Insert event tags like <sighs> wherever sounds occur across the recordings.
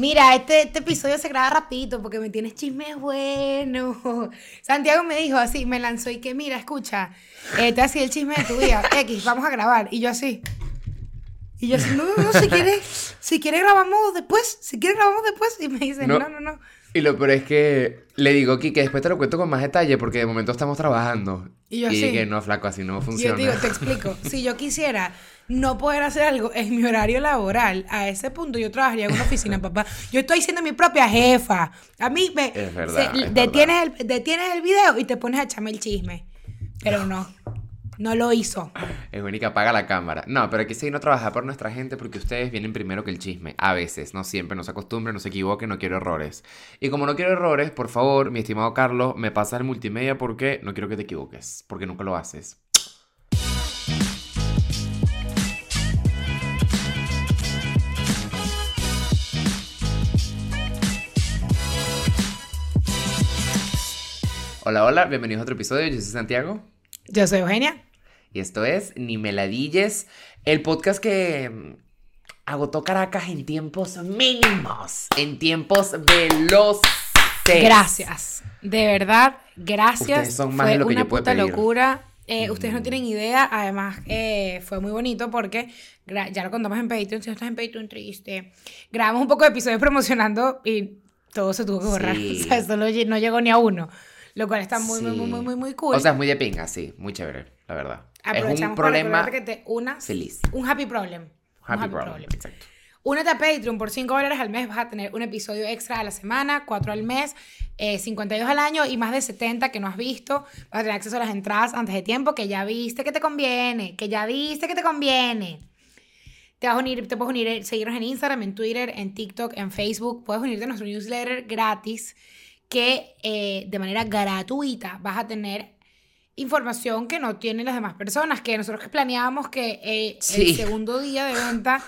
Mira, este, este episodio se graba rapidito porque me tienes chismes buenos. <laughs> Santiago me dijo así, me lanzó y que, mira, escucha, eh, te hacía el chisme de tu vida, <laughs> X, vamos a grabar. Y yo así. Y yo así, no, no, no, si quieres, si quieres grabamos después, si quieres grabamos después. Y me dice, no, No. no, no. Y lo peor es que le digo aquí que después te lo cuento con más detalle porque de momento estamos trabajando. Y yo así. que no, flaco, así no Y yo funciona. digo, te <laughs> explico, si yo quisiera no poder hacer algo en mi horario laboral, a ese punto yo trabajaría en una oficina, <laughs> papá. Yo estoy siendo mi propia jefa. A mí me Es verdad, es detienes, el, detienes el video y te pones a echarme el chisme. Pero no, no lo hizo. Es única, apaga la cámara. No, pero hay que seguir no trabajar por nuestra gente porque ustedes vienen primero que el chisme. A veces, no siempre, no se acostumbren, no se equivoquen, no quiero errores. Y como no quiero errores, por favor, mi estimado Carlos, me pasa el multimedia porque no quiero que te equivoques, porque nunca lo haces. Hola, hola, bienvenidos a otro episodio. Yo soy Santiago. Yo soy Eugenia. Y esto es Ni Meladilles, el podcast que mm, agotó Caracas en tiempos mínimos, en tiempos veloces. Gracias. De verdad, gracias. Ustedes son más fue de lo que una yo puta pedir. locura. Eh, Ustedes no tienen idea. Además, eh, fue muy bonito porque ya lo contamos en Patreon. Si no estás en Patreon, triste. Grabamos un poco de episodios promocionando y todo se tuvo que borrar. <laughs> Sí. O sea, lle- no llegó ni a uno. Lo cual está muy, muy, muy, muy, muy, muy cool. O sea, es muy de pinga, sí, muy chévere, la verdad. Es Aprovechamos un para problema recordarte que te unas. feliz. Un happy problem. Un Happy problem, exacto. Únete a Patreon por 5 dólares al mes. Vas a tener un episodio extra a la semana, 4 al mes, eh, 52 al año y más de 70 que no has visto. Vas a tener acceso a las entradas antes de tiempo que ya viste que te conviene, que ya viste que te conviene. Te vas a unir, te puedes unir, eh, seguirnos en Instagram, en Twitter, en TikTok, en Facebook. Puedes unirte a nuestro newsletter gratis que eh, de manera gratuita vas a tener información que no tienen las demás personas, que nosotros planeábamos que eh, Sí. el segundo día de venta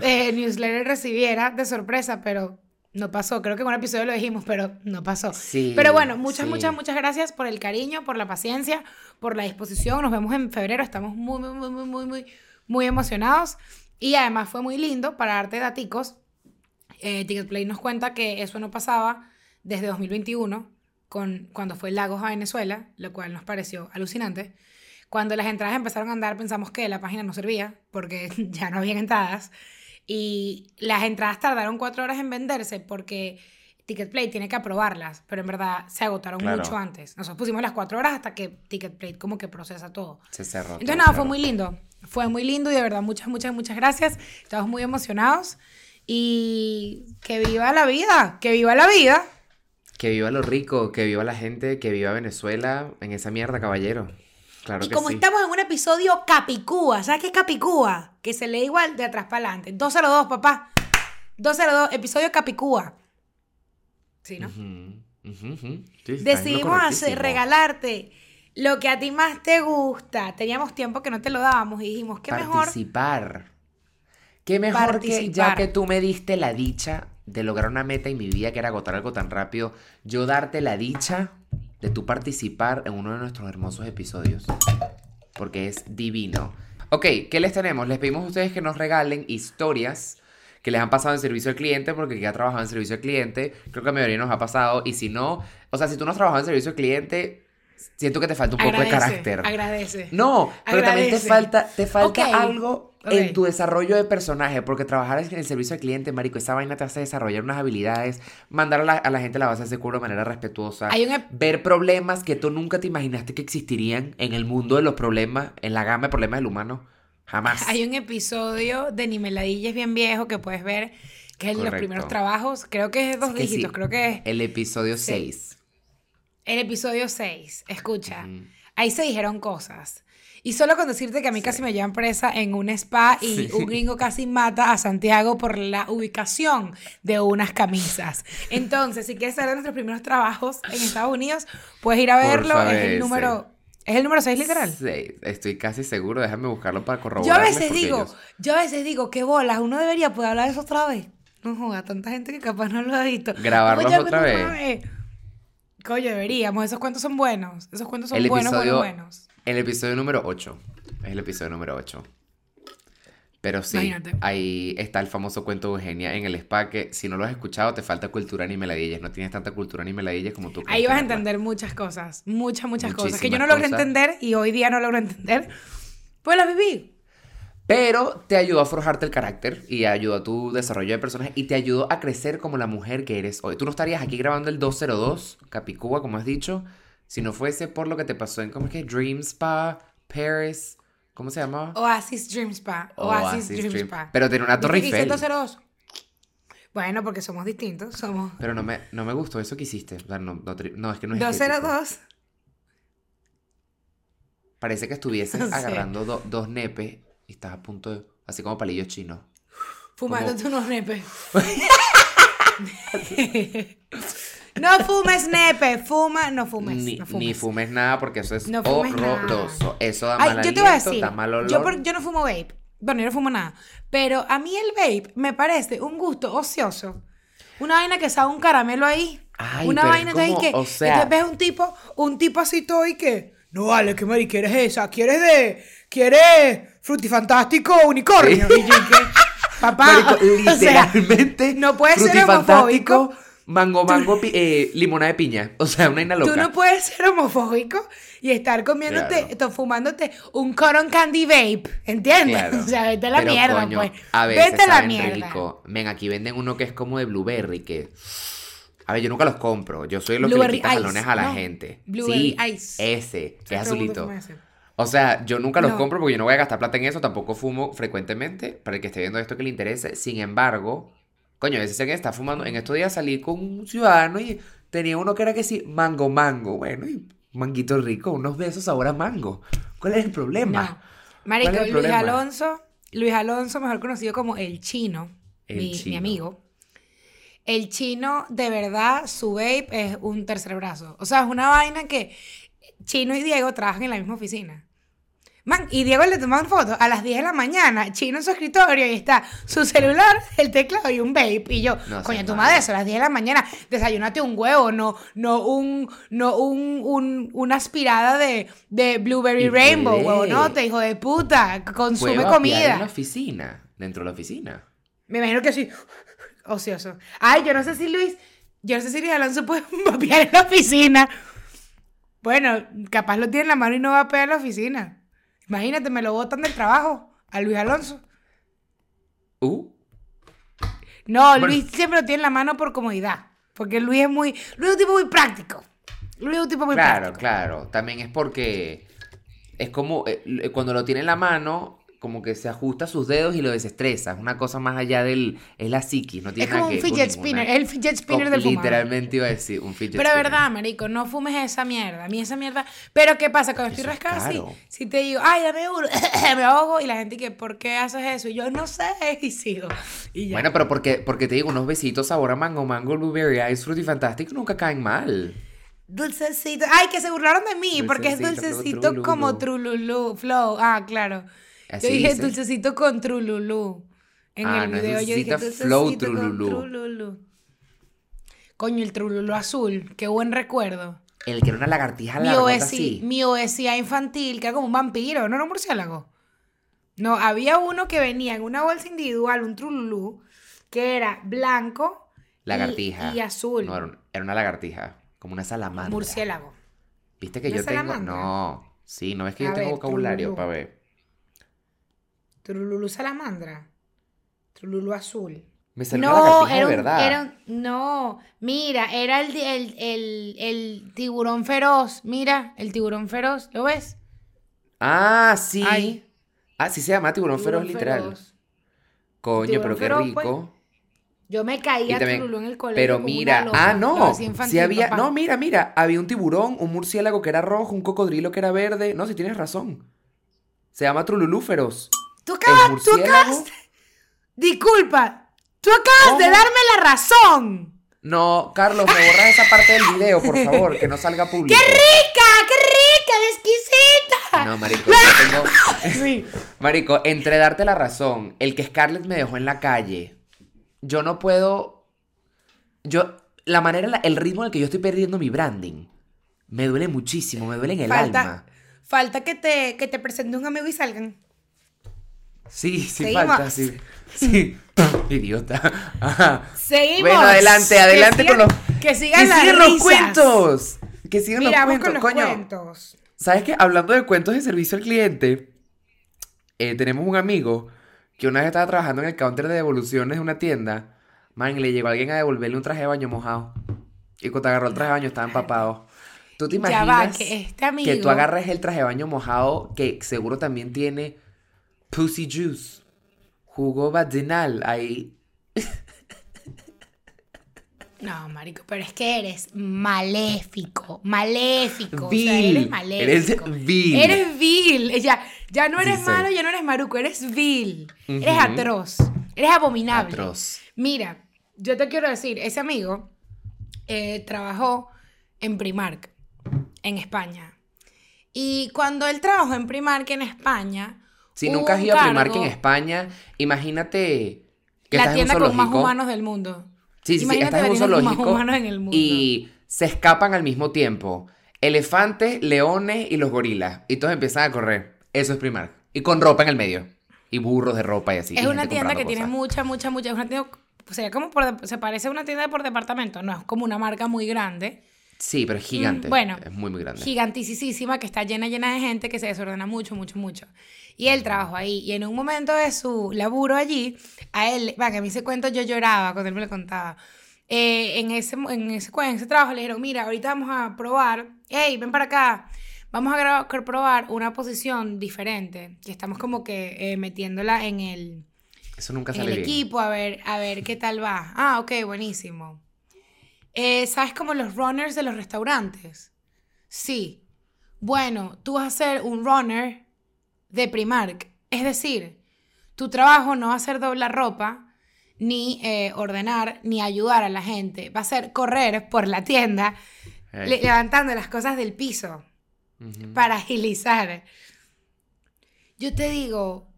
eh, <laughs> newsletter recibiera de sorpresa, pero no pasó. Creo que en un episodio lo dijimos, pero no pasó. Sí, pero bueno, muchas, sí. muchas, muchas gracias por el cariño, por la paciencia, por la disposición. Nos vemos en febrero. Estamos muy, muy, muy, muy, muy, muy, muy emocionados. Y además fue muy lindo para darte daticos. Eh, Ticketplay nos cuenta que eso no pasaba desde 2021, con, cuando fue Lagos a Venezuela, lo cual nos pareció alucinante. Cuando las entradas empezaron a andar, pensamos que la página no servía, porque <laughs> ya no habían entradas. Y las entradas tardaron cuatro horas en venderse porque Ticketplay tiene que aprobarlas, pero en verdad se agotaron Claro. mucho antes. Nosotros pusimos las cuatro horas hasta que Ticketplay como que procesa todo. Se cerró. Entonces todo, nada, fue muy lindo. Fue muy lindo y de verdad muchas, muchas, muchas gracias. Estamos muy emocionados. Y que viva la vida, que viva la vida. Que viva lo rico, que viva la gente, que viva Venezuela en esa mierda, caballero. Claro y que como sí. estamos en un episodio Capicúa, ¿sabes qué es Capicúa? Que se lee igual de atrás para adelante. 202, papá. 202, episodio Capicúa. Sí, ¿no? Ujú. Sí, Decidimos hacer, regalarte lo que a ti más te gusta. Teníamos tiempo que no te lo dábamos y dijimos, qué mejor Participar. Qué mejor que ya Participar. que tú me diste la dicha de lograr una meta en mi vida que era agotar algo tan rápido, yo darte la dicha de tú participar en uno de nuestros hermosos episodios. Porque es divino. Ok, ¿qué les tenemos? Les pedimos a ustedes que nos regalen historias que les han pasado en servicio al cliente, porque ya ha trabajado en servicio al cliente, creo que a la mayoría nos ha pasado, y si no, o sea, si tú no has trabajado en servicio al cliente, siento que te falta un poco agradece, de carácter. agradece. No, pero también te Agradece. falta, te falta Ok, algo en tu desarrollo de personaje, porque trabajar en el servicio al cliente, marico, esa vaina te hace desarrollar unas habilidades, mandar a la, a la gente a la base de seguro de manera respetuosa, Hay ver problemas que tú nunca te imaginaste que existirían en el mundo de los problemas, en la gama de problemas del humano, jamás. <laughs> Hay un episodio de Nimeladillas bien viejo que puedes ver, que es de los Correcto. primeros trabajos. Creo que es dos Que sí, dígitos, creo que es El episodio Sí. 6. el episodio 6. Escucha, ahí se dijeron cosas. Y solo con decirte que a mí casi me llevan presa en un spa y Sí. un gringo casi mata a Santiago por la ubicación de unas camisas. Entonces, si quieres saber de nuestros primeros trabajos en Estados Unidos, puedes ir a verlo. Es el número, es el número 6 literal. Estoy casi seguro, déjame buscarlo para Yo corroborar. a veces digo, yo a veces digo, qué bolas, uno debería poder hablar de eso otra vez. No joda, tanta gente que capaz no lo ha visto. Grabarlos otra vez. Coño, deberíamos, esos cuentos son buenos. Esos cuentos son El buenos, episodio, buenos, buenos. El episodio número 8. Es el episodio número 8. Pero sí, Imagínate. ahí está el famoso cuento de Eugenia en el spa que si no lo has escuchado te falta cultura ni meladillas. No tienes tanta cultura ni meladillas como tú. Ahí vas a entender muchas cosas, muchas, muchas cosas que yo no logré cosas. entender y hoy día no logro entender. Pues las viví. Pero te ayudó a forjarte el carácter y ayudó a tu desarrollo de personaje y te ayudó a crecer como la mujer que eres hoy. Tú no estarías aquí grabando el 202, Capicúa, como has dicho, si no fuese por lo que te pasó en, ¿cómo es que? Dream Spa, Paris, ¿cómo se llamaba? Oasis Dream Spa. Oasis, Dream, Dream. Spa. Pero tiene una ¿Viste torre Eiffel. 202? Bueno, porque somos distintos, somos Pero no me, no me gustó eso que hiciste. O sea, no, no, tri- no, es que no es estético. 202. Parece que estuvieses <laughs> No agarrando do- dos nepes y estás a punto de... Así como palillos chinos. Fumándote unos nepes. <laughs> <laughs> no fumes nepe, fuma, no fumes. Ni, no ni fumes. fumes nada porque eso es No fumes horroroso. Eso da Ay, mal yo te voy a decir, da mal olor. yo, por- yo no fumo vape. Bueno, yo no fumo nada. Pero a mí el vape me parece un gusto ocioso. Una vaina que sabe un caramelo ahí. Ay, una vaina como, que o sea- ves un tipo, un tipo así todo y que, no vale, que mari, ¿quieres esa? ¿Quieres de, quieres frutifantástico unicornio? Sí. Y yo, ¿qué? <laughs> Papá, Marico, o sea, literalmente. no puedes ser homofóbico. Mango, mango, pi- eh, limona de piña. O sea, una vaina loca. Tú no puedes ser homofóbico y estar comiéndote, Claro. fumándote un cotton candy vape, ¿entiendes? Claro. <laughs> O sea, vete a la Pero, mierda, coño, pues. A veces vete a la mierda. rico. Ven, aquí venden uno que es como de blueberry, que... A ver, yo nunca los compro. Yo soy los Blueberry que le jalones a la ¿no? gente. Blueberry sí, ice. ese, que es azulito. O sea, yo nunca los No. compro porque yo no voy a gastar plata en eso, tampoco fumo frecuentemente, para el que esté viendo esto que le interese. Sin embargo, coño, sé que está fumando. En estos días salí con un ciudadano y tenía uno que era que sí, mango, mango. Bueno, y manguito rico, unos besos sabor a mango. ¿Cuál es el problema? No. Marico, ¿Cuál es el Luis problema? Alonso, Luis Alonso, mejor conocido como el chino, El mi, mi Chino. amigo. El chino, de verdad, su vape es un tercer brazo. O sea, es una vaina que Chino y Diego trabajan en la misma oficina. Man, y Diego le toman fotos a las 10 de la mañana, Chino en su escritorio, y está su celular, <laughs> el teclado y un vape. Y yo, No coño, malo. madre, eso a las 10 de la mañana, desayúnate un huevo, no, no un, no un, un- una aspirada de, de Blueberry Y Rainbow, huevo, no, te hijo de puta, consume vapear en la comida. oficina, dentro de la oficina. Me imagino que sí, <laughs> ocioso. Ay, yo no sé si Luis, yo no sé si Luis Alonso puede <laughs> vapear en la oficina. Bueno, capaz lo tiene en la mano y no vapea en la oficina. Imagínate, me lo botan del trabajo a Luis Alonso. Uh, No, Bueno. Luis siempre lo tiene en la mano por comodidad. Porque Luis es muy. Luis es un tipo muy práctico. Luis es un tipo muy claro, práctico. claro. También es porque es como eh, cuando lo tiene en la mano, como que se ajusta a sus dedos y lo desestresa. Es una cosa más allá del. Es la psiquis, no tiene Es como nada un que con fidget ninguna- spinner. El fidget spinner Como- del fumador. Literalmente iba a decir un fidget Pero spinner. verdad, marico, no fumes esa mierda. A mí esa mierda. Pero ¿qué pasa? Cuando estoy es rascada así, si te digo, ay, dame uno, <coughs> me ahogo. Y la gente que, ¿por qué haces eso? Y yo no sé. <laughs> Y sigo. Y ya. Bueno, pero porque, porque te digo, unos besitos sabor a mango, mango, blueberry, ice, fruity fantástico nunca caen mal. Dulcecito. Ay, que se burlaron de mí, porque es Dulcecito, como trululú. Flow. Ah, claro. Así yo dije dice. dulcecito con trululú. En Ah, el no video yo dije dulcecita flow dulcecito con trululú. trululú. Coño, el trululú azul. Qué buen recuerdo. El que era una lagartija Mi así. mi obesidad infantil, que era como un vampiro, no era un murciélago. No, había uno que venía en una bolsa individual, un trululú, que era blanco y- Lagartija. y, azul. No, era, un- era una lagartija. Como una salamandra. murciélago. ¿Viste que ¿Una yo tengo? No. Sí, no es que A yo tengo ver, vocabulario trululú. para ver. Trululú salamandra. Trululú azul. Me salió No, lagartija era de un, verdad. era un- no, mira, era el, el, el, el tiburón feroz, mira, el tiburón feroz, ¿lo ves? Ah, sí. Ah, sí se llama tiburón, feroz literal. feroz. Coño, Tiburón pero qué feroz, rico. Yo me caía también- Trululú en el colegio. Pero como una mira, loca, ah, no. Sí había, papá. no, mira, mira, había un tiburón, un murciélago que era rojo, un cocodrilo que era verde. No, si tienes razón. Se llama Trululú feroz. Tú acabas, tú acabas, disculpa, tú acabas de darme la razón. No, Carlos, me borras esa parte del video, por favor, que no salga <laughs> público. ¡Qué rica, qué rica, exquisita! No, marico, <laughs> yo tengo... <laughs> Sí. Marico, entre darte la razón, el que Scarlett me dejó en la calle, yo no puedo. Yo. La manera, la- el ritmo en el que yo estoy perdiendo mi branding, me duele muchísimo, me duele en el Falta, alma. falta que te, que te presente un amigo y salgan. Sí, sí Seguimos. falta, sí. Sí. <laughs> Idiota. Ajá. Seguimos. Bueno, adelante, adelante sigan- con los. Que sigan que las sigan los cuentos. Que sigan Mira, los cuentos, con los coño. cuentos. ¿Sabes qué? Hablando de cuentos de servicio al cliente, eh, tenemos un amigo que una vez estaba trabajando en el counter de devoluciones de una tienda. Man, le llegó alguien a devolverle un traje de baño mojado. Y cuando agarró el traje de baño estaba empapado. ¿Tú te Ya imaginas va, que este amigo. que tú agarres el traje de baño mojado que seguro también tiene pussy juice, jugo vaginal ahí? No, marico, pero es que eres maléfico, maléfico. O sea, Vil. eres maléfico. Eres vil. Eres vil. Ya, ya no eres malo, ya no eres maruco, eres vil. Eres atroz. Eres abominable. Atroz. Mira, yo te quiero decir, ese amigo eh, trabajó en Primark, en España. Y cuando él trabajó en Primark en España. Si nunca has ido a Primark en España, imagínate que La estás en un tienda con más zoológico. humanos del mundo. Sí, sí, sí, estás en un más zoológico en el mundo. y se escapan al mismo tiempo. Elefantes, leones y los gorilas. Y todos empiezan a correr. Eso es Primark. Y con ropa en el medio. Y burros de ropa y así. Es y una tienda que tiene mucha, mucha, mucha. Es una tienda, sería como por, se parece a una tienda por departamento, no es como una marca muy grande, Sí, pero es gigante. Mm, bueno, Es muy, muy grande. gigantisísima, que está llena, llena de gente que se desordena mucho, mucho, mucho. Y él trabajó ahí. Y en un momento de su laburo allí, a él, va, que a mí ese cuento yo lloraba cuando él me lo contaba. Eh, en, ese, en, ese, en ese trabajo le dijeron, mira, ahorita vamos a probar, hey, ven para acá, vamos a probar una posición diferente, que estamos como que eh, metiéndola en el, Eso nunca en el bien. equipo a ver, a ver qué tal va. Ah, ok, buenísimo. Eh, ¿Sabes como los runners de los restaurantes? Sí. Bueno, tú vas a ser un runner de Primark. Es decir, tu trabajo no va a ser doblar ropa, ni eh, ordenar, ni ayudar a la gente. Va a ser correr por la tienda, le- levantando las cosas del piso para agilizar. Yo te digo,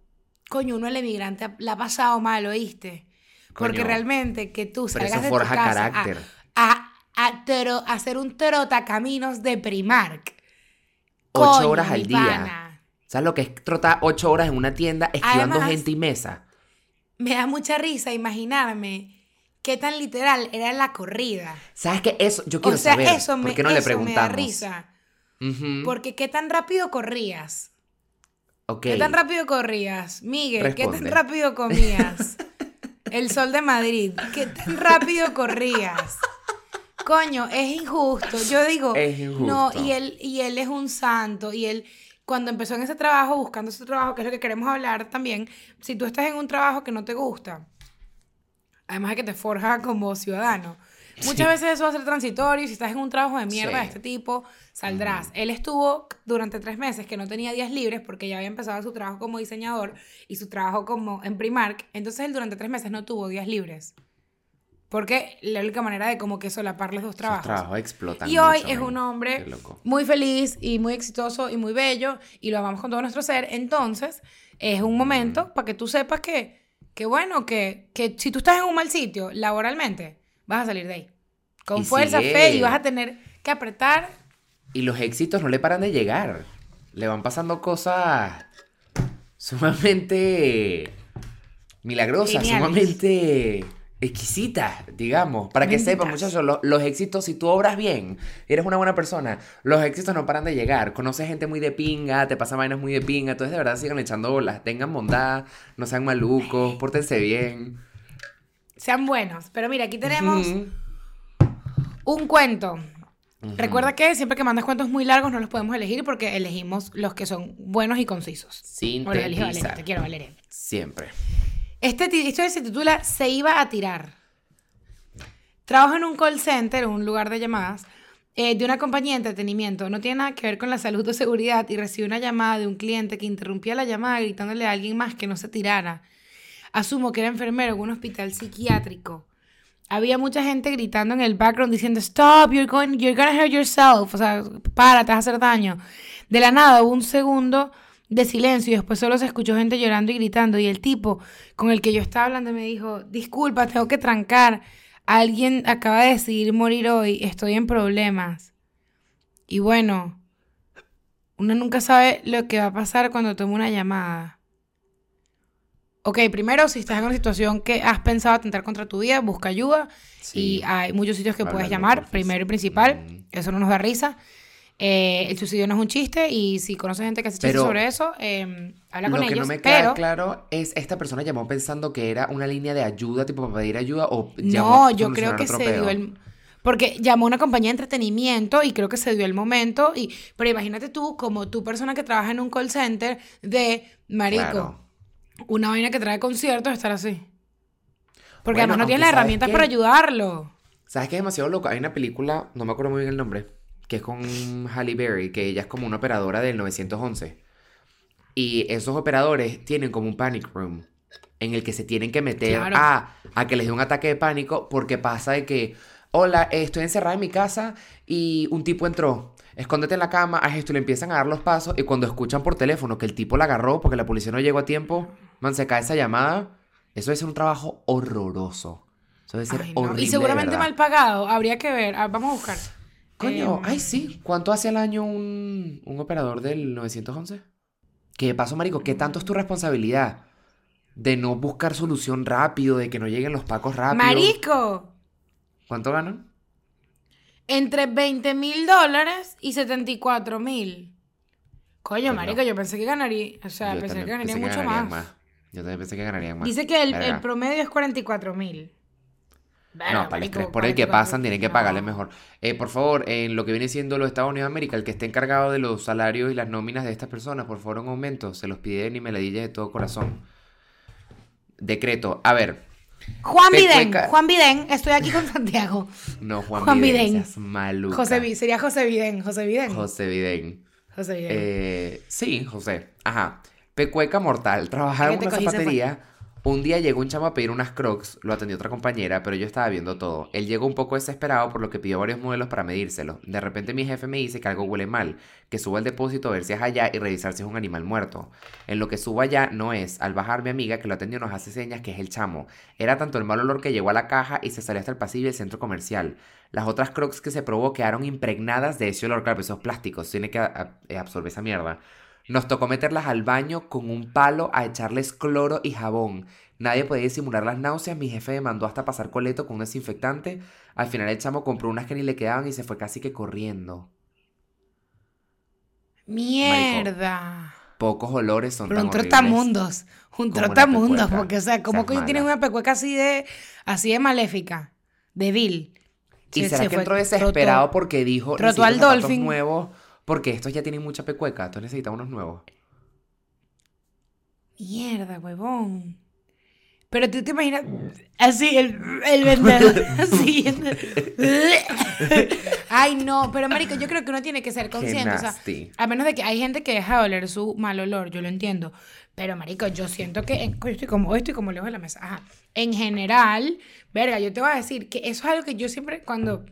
coño, uno el emigrante la ha pasado mal, ¿oíste? Porque Coño, realmente que tú pero salgas eso de tu casa a- carácter. A, a, tero- a hacer un trotacaminos de Primark. Ocho Coño, horas al día. pana. ¿Sabes lo que es trotar ocho horas en una tienda esquivando Además- gente y mesa? Me da mucha risa imaginarme qué tan literal era la corrida. ¿Sabes qué? Eso, yo quiero o sea, saber. eso, me, ¿Por qué no le eso me da preguntamos? risa. Porque qué tan rápido corrías. ¿Qué tan rápido corrías? Miguel, ¿qué tan rápido comías? <laughs> El sol de Madrid, ¿qué tan rápido corrías? Coño, es injusto. Yo digo, Es injusto. no, y él, y él es un santo, y él, cuando empezó en ese trabajo, buscando ese trabajo, que es lo que queremos hablar también, si tú estás en un trabajo que no te gusta, además de que te forja como ciudadano, muchas veces eso va a ser transitorio, y si estás en un trabajo de mierda de este tipo, saldrás. Él estuvo durante tres meses que no tenía días libres porque ya había empezado su trabajo como diseñador y su trabajo como en Primark, entonces él durante tres meses no tuvo días libres. Porque la única manera de como que solapar los dos trabajos. trabajos explotan. Y hoy mucho, es un hombre muy feliz y muy exitoso y muy bello y lo amamos con todo nuestro ser. Entonces, es un momento para que tú sepas que, que bueno, que, que si tú estás en un mal sitio laboralmente, vas a salir de ahí. Con Y fuerza, sigue. fe y vas a tener que apretar. Y los éxitos no le paran de llegar. Le van pasando cosas sumamente milagrosas, Geniales. sumamente exquisitas, digamos. Para que sepan, muchachos, lo- los éxitos, si tú obras bien, eres una buena persona, los éxitos no paran de llegar. Conoces gente muy de pinga, te pasan vainas muy de pinga. Entonces, de verdad, sigan echando bolas. Tengan bondad, no sean malucos, pórtense bien. Sean buenos. Pero mira, aquí tenemos un cuento. Recuerda que siempre que mandas cuentos muy largos no los podemos elegir porque elegimos los que son buenos y concisos. Sintetiza. Te quiero, Valeria. Siempre. Este historia se titula Se iba a tirar. Trabajo en un call center, un lugar de llamadas, eh, de una compañía de entretenimiento. No tiene nada que ver con la salud o seguridad y recibe una llamada de un cliente que interrumpía la llamada gritándole a alguien más que no se tirara. Asumo que era enfermero en un hospital psiquiátrico. Había mucha gente gritando en el background diciendo Stop, you're going, you're gonna hurt yourself. O sea, para, te vas a hacer daño. De la nada hubo un segundo de silencio y después solo se escuchó gente llorando y gritando. Y el tipo con el que yo estaba hablando me dijo: Disculpa, tengo que trancar. Alguien acaba de decidir morir hoy. Estoy en problemas. Y bueno, uno nunca sabe lo que va a pasar cuando toma una llamada. ok, primero, si estás en una situación que has pensado atentar contra tu vida, busca ayuda. Sí. Y hay muchos sitios que puedes llamar, primero y principal. Mm. Eso no nos da risa. Eh, el suicidio no es un chiste y si conoces gente que hace chistes sobre eso, eh, habla Lo con que ellos. no me queda pero claro es, ¿esta persona llamó pensando que era una línea de ayuda, tipo para pedir ayuda, o llamó no, a yo creo que se dio el... Porque llamó a una compañía de entretenimiento y creo que se dio el momento. Y, pero imagínate tú, como tú persona que trabaja en un call center, de, marico, Claro. una vaina que trae conciertos, estar así. Porque Bueno, además no tienes las aunque ¿sabes herramientas para ayudarlo. ¿Sabes qué es demasiado loco? Hay una película, no me acuerdo muy bien el nombre, que es con Halle Berry, que ella es como una operadora del 911. Y esos operadores tienen como un panic room en el que se tienen que meter Claro. a, a que les dé un ataque de pánico porque pasa de que, hola, estoy encerrada en mi casa y un tipo entró. Escóndete en la cama, haz esto y le empiezan a dar los pasos y cuando escuchan por teléfono que el tipo la agarró porque la policía no llegó a tiempo, man, se cae esa llamada. Eso debe ser un trabajo horroroso. Eso debe ser Ay, no. horrible. Y seguramente mal pagado. Habría que ver. Ah, vamos a buscar. Coño, Em, ay sí. ¿Cuánto hace al año un, un operador del 911? ¿Qué de paso, marico? ¿Qué tanto es tu responsabilidad? De no buscar solución rápido, de que no lleguen los pacos rápido. Marico, ¿Cuánto ganan? entre 20 mil dólares y 74 mil. Coño, marico, yo pensé que ganaría, o sea, pensé que ganaría pensé que mucho ganarían más. Yo también pensé que ganarían más. Dice que el, el promedio es 44 mil. No, para el estrés por el que pasan tienen que pagarle mejor. Eh, por favor, en lo que viene siendo los Estados Unidos de América, el que esté encargado de los salarios y las nóminas de estas personas, por favor, un aumento. Se los piden y me la de todo corazón. Decreto. A ver. Juan Vidén. Juan Vidén, estoy aquí con Santiago. No, Juan, Juan Vidén. José sería José Vidén, José Vidén. José Vidén. José Vidén. Eh, sí, José. Ajá. Pecueca mortal. Trabajaba en una zapatería. Un día llegó un chamo a pedir unas crocs, lo atendió otra compañera, pero yo estaba viendo todo. Él llegó un poco desesperado por lo que pidió varios modelos para medírselo. De repente mi jefe me dice que algo huele mal, que suba al depósito a ver si es allá y revisar si es un animal muerto. En lo que subo allá no es. Al bajar mi amiga que lo atendió nos hace señas que es el chamo. Era tanto el mal olor que llegó a la caja y se salió hasta el pasillo del centro comercial. Las otras crocs que se probó quedaron impregnadas de ese olor, claro, esos plásticos, tiene que absorber esa mierda. Nos tocó meterlas al baño con un palo a echarles cloro y jabón. Nadie podía disimular las náuseas. Mi jefe me mandó hasta pasar coleto con un desinfectante. Al final el chamo compró unas que ni le quedaban y se fue casi que corriendo. Mierda. Pocos olores son Pero tan un trotamundos. Un como trotamundos. Porque, o sea, ¿cómo Seas coño tienes una pecueca así de, así de maléfica? De vil. ¿Y Se- será se que entró desesperado trotó- porque dijo trotó al Dolphin. nuevos? Porque estos ya tienen mucha pecueca. Entonces necesitamos unos nuevos. Mierda, huevón. Pero tú te imaginas así, el, el vendedor, <laughs> así. <laughs> Ay, no, pero marico, yo creo que uno tiene que ser consciente. O sea, nasty. a menos de que hay gente que deja de oler su mal olor, yo lo entiendo. Pero, marico, yo siento que. en- coño, estoy como, hoy estoy como lejos de la mesa. Ajá. En general, verga, yo te voy a decir que eso es algo que yo siempre, cuando,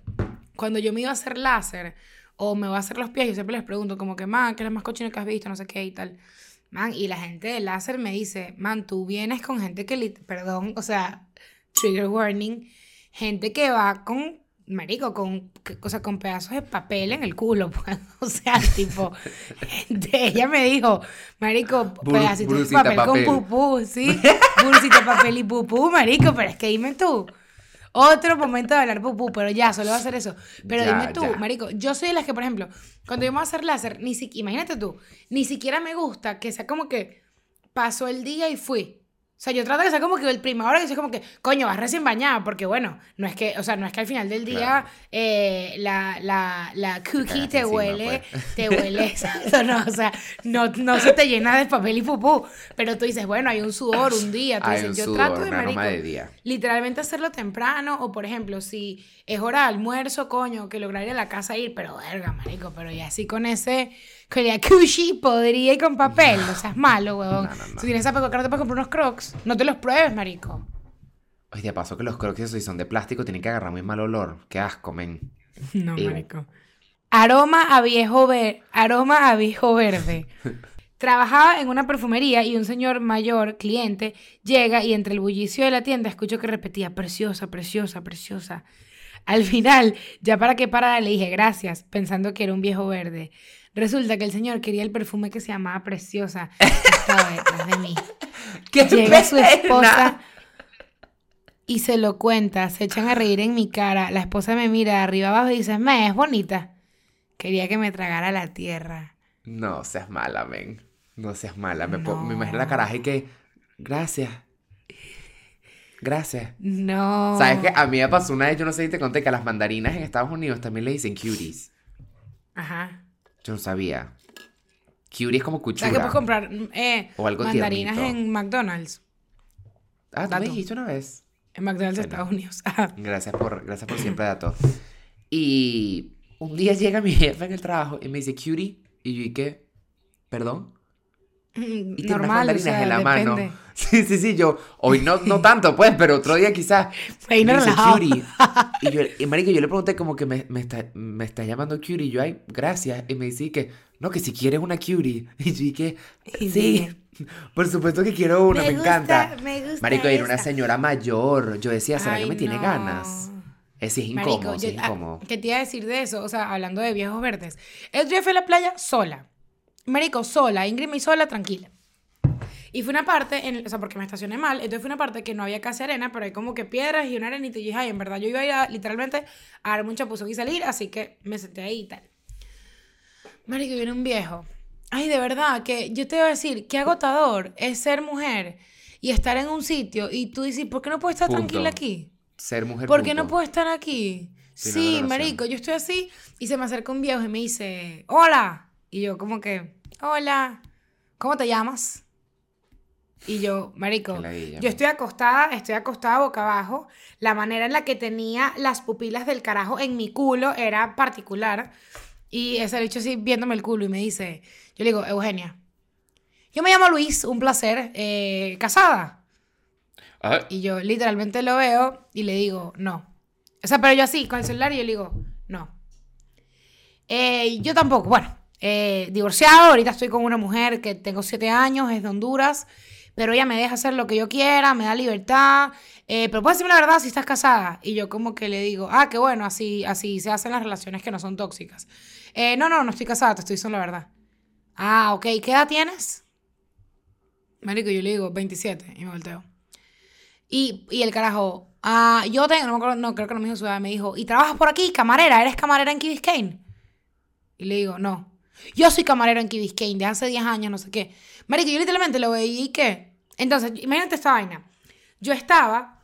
cuando yo me iba a hacer láser o me voy a hacer los pies, yo siempre les pregunto, como que, man, ¿qué es lo más cochino que has visto? No sé qué y tal. Man, y la gente de láser me dice, man, tú vienes con gente que, perdón, o sea, trigger warning, gente que va con, marico, con, que- o sea, con pedazos de papel en el culo, <laughs> pues. o sea, tipo, gente, ella me dijo, marico, Bur- pedacitos de papel, papel. con pupú, ¿sí? Bursita papel y pupú, marico, pero es que dime tú. Otro momento de hablar pupú, pero ya, solo va a hacer eso. Pero Ya, dime tú, ya. marico, yo soy de las que, por ejemplo, cuando voy a hacer láser, ni si, imagínate tú, ni siquiera me gusta que sea como que pasó el día y fui. O sea, yo trato de que sea como que el primera hora que sea como que, coño, vas recién bañada, porque bueno, no es que, o sea, no es que al final del día Claro. eh, la, la, la cookie te encima, huele, pues. te huele, <laughs> exacto, no, o sea, no, no se te llena de papel y pupú, pero tú dices, bueno, hay un sudor un día, tú Hay dices, un yo sudor, trato de, marico, de día. literalmente hacerlo temprano o por ejemplo si es hora de almuerzo coño que lograr ir a la casa ir pero verga marico pero ya así con ese con la cushy podría ir con papel no seas malo huevón No, no, no. si tienes esa no te puedes comprar unos crocs no te los pruebes marico Oye, de paso que los crocs esos, si son de plástico tienen que agarrar muy mal olor. Qué asco, men. <laughs> no marico aroma a viejo ver aroma a viejo verde <laughs> Trabajaba en una perfumería y un señor mayor, cliente, llega y entre el bullicio de la tienda escucho que repetía, preciosa, preciosa, preciosa. Al final, ya para que parara, le dije gracias, pensando que era un viejo verde. Resulta que el señor quería el perfume que se llamaba Preciosa. <laughs> Estaba detrás de mí. <laughs> ¡Qué Llega su pena! esposa y se lo cuenta. Se echan a reír en mi cara. La esposa me mira de arriba abajo y dice, me, es bonita. Quería que me tragara la tierra. No seas mala, men. No seas mala. Me, po- No. me imagino la caraja y que. Gracias. Gracias. No. ¿Sabes qué? A mí me pasó una vez, yo no sé si te conté, que a las mandarinas en Estados Unidos también le dicen cuties. Ajá. Yo no sabía. Cutie es como O sea, cuchura. que puedes comprar eh, O algo mandarinas tiernito. en McDonald's. Ah, tú me dijiste una vez. En McDonald's de Bueno. Estados Unidos. Ajá. <laughs> Gracias por, gracias por siempre dato. Y un día llega mi <laughs> jefe en el trabajo y me dice, cutie. Y yo, ¿y qué? ¿Perdón? Y tiene unas Normal, o mandarinas sea, en la depende. mano. <laughs> Sí, sí, sí, yo, hoy no, no tanto, pues, pero otro día quizás. Me dice, cutie. Y yo, y marico, yo le pregunté como que me, me está, me está llamando cutie. Y yo, ay, gracias. Y me dice que, no, que si quieres una cutie. <laughs> Y yo, y que, Y sí, <laughs> por supuesto que quiero una, me, gusta, encanta. Me gusta Marico, era una señora mayor. Yo decía, ¿será que Ay, me tiene ganas? Ese es incómodo, Marico, es yo- ah, incómodo. ¿Qué te iba a decir de eso? O sea, hablando de viejos verdes. El día fui a la playa sola. Marico, sola. Ingrid me sola, tranquila. Y fue una parte, en, o sea, porque me estacioné mal, entonces fue una parte que no había casi arena, pero hay como que piedras y una arenita. Y dije, ay, en verdad, yo iba a ir a, literalmente a darme un chapuzón y salir, así que me senté ahí y tal. Marico, viene un viejo. Ay, de verdad, que yo te voy a decir, qué agotador es ser mujer y estar en un sitio y tú dices, ¿por qué no puedo estar Punto. tranquila aquí? Ser mujer. ¿Por qué no puedo estar aquí? Sin Sí, marico, yo estoy así y se me acerca un viejo y me dice, hola. Y yo como que, hola, ¿cómo te llamas? Y yo, marico, yo estoy acostada, estoy acostada boca abajo. La manera en la que tenía las pupilas del carajo en mi culo era particular. Y ese bicho así viéndome el culo y me dice, yo le digo, Eugenia, yo me llamo Luis, un placer, eh, casada. Ah, Y yo literalmente lo veo y le digo, no. O sea, pero yo así, con el celular, y yo le digo, no. Eh, yo tampoco, bueno, eh, divorciado, ahorita estoy con una mujer que tengo siete años, es de Honduras, pero ella me deja hacer lo que yo quiera, me da libertad, eh, pero puedes decirme la verdad si estás casada. Y yo como que le digo, ah, qué bueno, así, así se hacen las relaciones que no son tóxicas. "Eh, no, no, no estoy casada, te estoy diciendo la verdad. Ah, ok, ¿qué edad tienes? Marico, yo le digo 27 y me volteo. Y, y el carajo, ah, yo tengo, no me acuerdo, no, creo que no me dijo su edad, me dijo, ¿y trabajas por aquí, camarera? ¿Eres camarera en Key Biscayne? Y le digo, no. Yo soy camarera en Key Biscayne de hace 10 años, no sé qué. Marico, yo literalmente lo veía y qué. Entonces, imagínate esta vaina. Yo estaba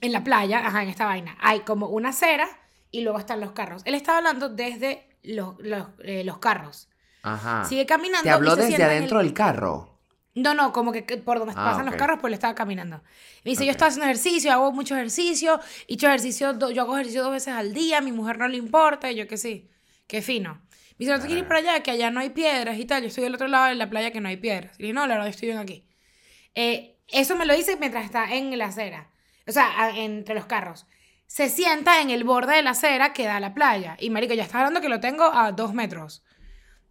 en la playa, ajá, en esta vaina. Hay como una acera y luego están los carros. Él estaba hablando desde los, los, eh, los carros. Ajá. Sigue caminando. ¿Te habló y se desde el- adentro del carro? no, no, como que por donde Ah, pasan los carros, pues le estaba caminando. Me dice, yo estaba haciendo ejercicio, hago mucho ejercicio, hecho ejercicio, do- yo hago ejercicio dos veces al día, a mi mujer no le importa, y yo que sí, qué fino. Me dice, no te quieres ir para allá, que allá no hay piedras y tal, yo estoy del otro lado de la playa que no hay piedras. Y dije, no, la verdad, yo estoy bien aquí. Eh, eso me lo dice mientras está en la acera, o sea, a- entre los carros. Se sienta en el borde de la acera que da a la playa. Y marico, ya está hablando que lo tengo a dos metros.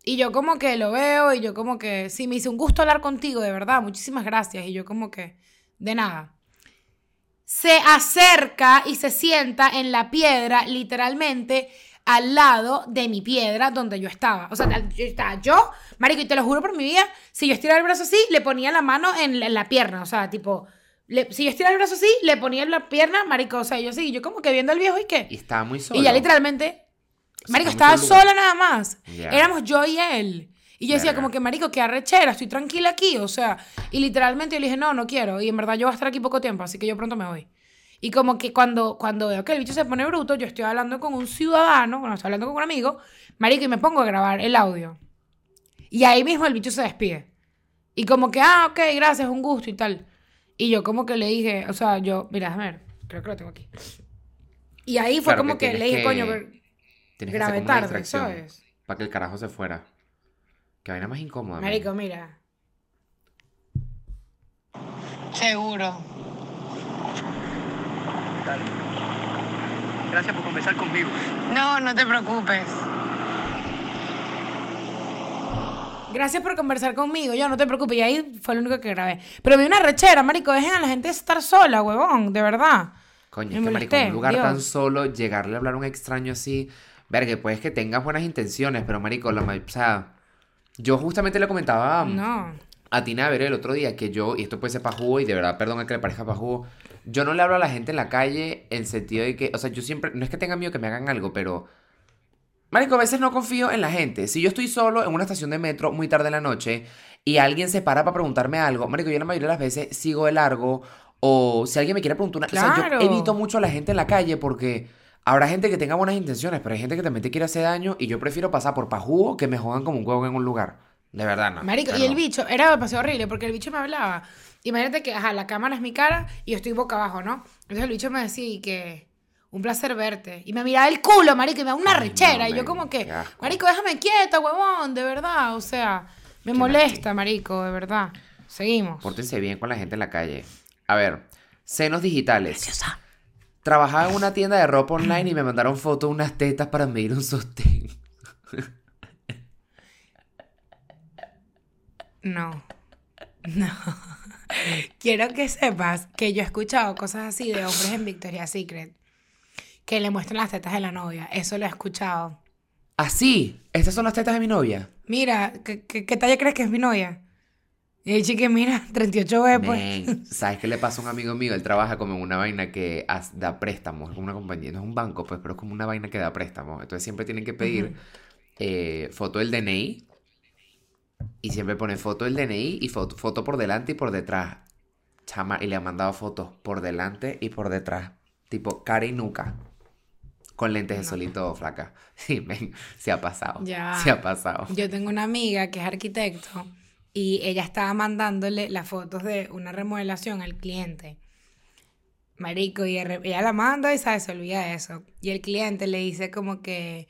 Y yo como que lo veo y yo como que, sí, me hizo un gusto hablar contigo, de verdad, muchísimas gracias. Y yo como que, de nada. Se acerca y se sienta en la piedra, literalmente al lado de mi piedra donde yo estaba. O sea, yo estaba yo, marico, y te lo juro por mi vida, si yo estiraba el brazo así, le ponía la mano en la, en la pierna. O sea, tipo, le- si yo estiraba el brazo así, le ponía en la pierna, marico. O sea, yo sí, yo como que viendo al viejo y qué. Y estaba muy solo. Y ya literalmente, marico, estaba sola nada más. Ya. Éramos yo y él. Y yo decía Verga. como que, marico, qué arrechera, estoy tranquila aquí, o sea. Y literalmente yo le dije, no, no quiero. Y en verdad yo voy a estar aquí poco tiempo, así que yo pronto me voy. Y como que cuando, cuando veo que el bicho se pone bruto, yo estoy hablando con un ciudadano, bueno, estoy hablando con un amigo, marico, y me pongo a grabar el audio. Y ahí mismo el bicho se despide. Y como que, ah, ok, gracias, un gusto y tal. Y yo como que le dije, o sea, yo, mira, déjame ver, creo que lo tengo aquí. Y ahí fue Claro como que que, le dije, que- coño, pero- grabé tarde, ¿sabes? Para que el carajo se fuera. Que vaina más incómoda. man. Marico, mira. Seguro. Gracias por conversar conmigo. No, no te preocupes. Gracias por conversar conmigo. Yo no te preocupes. Y ahí fue lo único que grabé. Pero me dio una rechera, marico. Dejen a la gente estar sola, huevón. De verdad. Coño, Me es que marico, en un lugar tan solo, llegarle a hablar a un extraño así, verga, pues que tengas buenas intenciones, pero marico, la o sea, yo justamente le comentaba a, No. a Tina Veré el otro día que yo, y esto puede ser para jugo, y de verdad, perdón que le parezca para jugo, yo no le hablo a la gente en la calle en sentido de que, o sea, yo siempre, no es que tenga miedo que me hagan algo, pero... Marico, a veces no confío en la gente. Si yo estoy solo en una estación de metro muy tarde en la noche y alguien se para para preguntarme algo, Marico, yo la mayoría de las veces sigo de largo o si alguien me quiere preguntar una... O sea, Claro. yo evito mucho a la gente en la calle porque habrá gente que tenga buenas intenciones, pero hay gente que también te quiere hacer daño y yo prefiero pasar por pajugo que me jodan como un huevo en un lugar. De verdad, no. Marico, y el bicho, era demasiado horrible porque el bicho me hablaba. Imagínate que, ajá, la cámara es mi cara y yo estoy boca abajo, ¿no? Entonces el bicho me decía que un placer verte. Y me miraba el culo, marico, y me da una Ay, no, rechera. y yo como que, marico, déjame quieta, huevón, de verdad. O sea, me molesta, marico, de verdad. Seguimos. Pórtense bien con la gente en la calle. A ver, senos digitales. Trabajaba en una tienda de ropa online y me mandaron fotos de unas tetas para medir un sostén. No. No. Quiero que sepas que yo he escuchado cosas así de hombres en Victoria's Secret. Que le muestran las tetas de la novia. Eso lo he escuchado. Así, estas son las tetas de mi novia. Mira, ¿qué, qué, qué talla crees que es mi novia? Y el chique, mira, 38 B, pues. Men, ¿sabes qué le pasa a un amigo mío? Él trabaja como en una vaina que da préstamos, es como una compañía, no es un banco, pues, pero es como una vaina que da préstamos. Entonces siempre tienen que pedir eh, foto del DNI y siempre ponen foto del DNI y foto, foto por delante y por detrás. Chama, y le han mandado fotos por delante y por detrás, tipo cara y nuca. Con lentes de sol y todo, flaca. <laughs> Sí, men, se ha pasado. Ya. Se ha pasado. Yo tengo una amiga que es arquitecto y ella estaba mandándole las fotos de una remodelación al cliente. Marico, y ella la manda y sabe, se olvida de eso. Y el cliente le dice como que,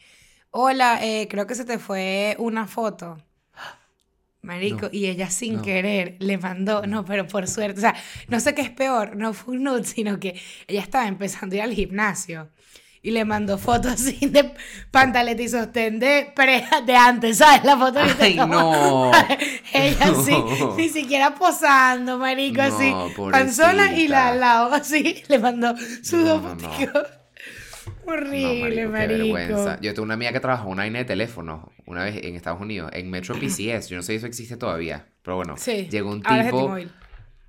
hola, eh, creo que se te fue una foto. Marico, No, y ella sin no. querer le mandó, no, pero por suerte, o sea, no sé qué es peor, no fue un nude, sino que ella estaba empezando a ir al gimnasio y le mandó fotos <laughs> así de pantaleta y sostén de, de antes, ¿sabes? La foto que Ay, no. <laughs> ella <laughs> así, No. ni siquiera posando, marico, No, así, panzona y la al lado, así, le mandó sus No, dos no, foticos. No, Horrible, marico, qué marico. vergüenza. Yo tengo una amiga que trabajó en una vaina de teléfono una vez en Estados Unidos, en Metro PCS. Yo no sé si eso existe todavía, pero bueno, Sí, llegó un tipo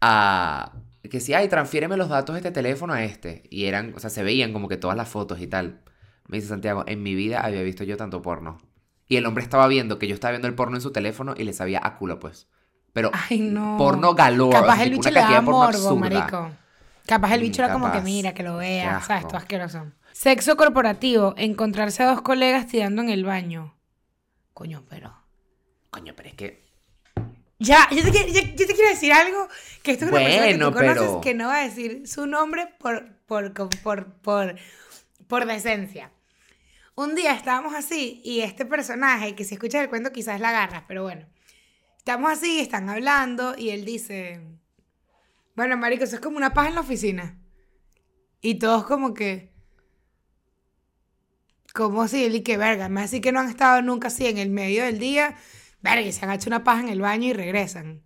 a que sí, ay, transfiéreme los datos de este teléfono a este. Y eran, o sea, se veían como que todas las fotos y tal. Me dice Santiago, en mi vida había visto yo tanto porno. Y el hombre estaba viendo que yo estaba viendo el porno en su teléfono y le sabía a culo, pues. Pero Ay, no. porno galore. Capaz el bicho le cantidad da de porno morbo, marico. Capaz el bicho era como que mira, que lo vea, ¿sabes? asco. Tú asqueroso. Sexo corporativo, encontrarse a dos colegas tirando en el baño. Coño, pero... Coño, pero es que Ya, yo te, quiero- yo- yo te quiero decir algo que esto es una persona que Bueno, tú conoces pero- que no va a decir su nombre por, por, por, por, por, por decencia. Un día estábamos así y este personaje, que si escuchas el cuento quizás la agarras, pero bueno. Estamos así, están hablando y él dice, bueno, marico, eso es como una paja en la oficina. Y todos como que, como así, él y que verga, más así que no han estado nunca así en el medio del día, verga, y se han hecho una paja en el baño y regresan.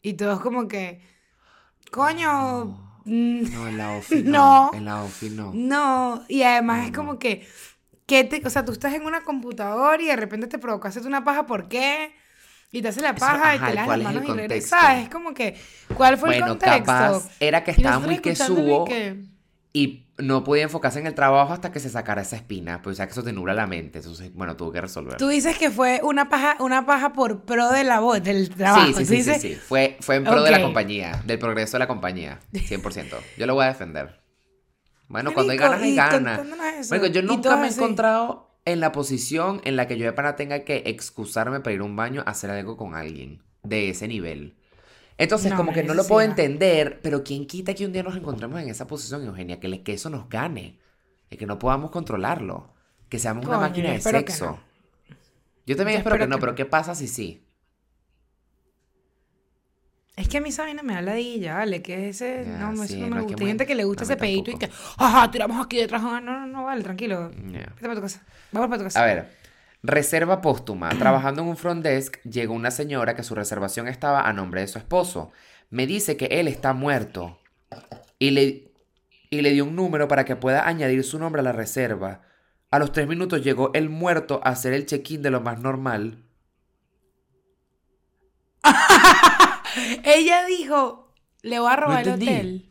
Y todos como que, coño, mm, no, en la ofi <laughs> No. no. En la ofi no. no, y además No, es como que, ¿qué te, o sea, tú estás en una computadora y de repente te provoca hacerte una paja, ¿por qué? Y te haces la Eso, paja y ajá, te lavas ¿cuál las el manos y regresas. Es como que, ¿cuál fue el Bueno, contexto? capaz era que Y estaba muy que subo que- y no podía enfocarse en el trabajo hasta que se sacara esa espina, pues ya que eso te nubla la mente, entonces, bueno, tuvo que resolver. Tú dices que fue una paja, una paja por pro de la voz, del trabajo. Sí, sí, sí, sí, dices- sí. Fue, fue en pro de la compañía, del progreso de la compañía, 100%. Yo lo voy a defender. Bueno, cuando hay ganas, hay ganas. Marico, yo nunca me he encontrado en la posición en la que yo de pana tenga que excusarme para ir a un baño a hacer algo con alguien de ese nivel. Entonces, No, como que no lo puedo entender, pero ¿quién quita que un día nos encontremos en esa posición, Eugenia? Que, le- que eso nos gane, y que no podamos controlarlo, que seamos una máquina de sexo. no. Yo también Yo espero que no, pero. ¿qué pasa si sí? Es que a mí esa vaina me da ladilla, ¿vale? Que ese, no, eso no me no, gusta. Hay gente que le gusta ese pedito y que, ajá, tiramos aquí detrás. No, no, no, vale, tranquilo. Ya. Vete para tu casa. Vamos para tu casa. A ver, reserva póstuma. Trabajando en un front desk, llegó una señora que su reservación estaba a nombre de su esposo. Me dice que él está muerto y le, y le dio un número para que pueda añadir su nombre a la reserva. A los tres minutos llegó el muerto a hacer el check-in de lo más normal. <laughs> Ella dijo, le voy a robar el hotel.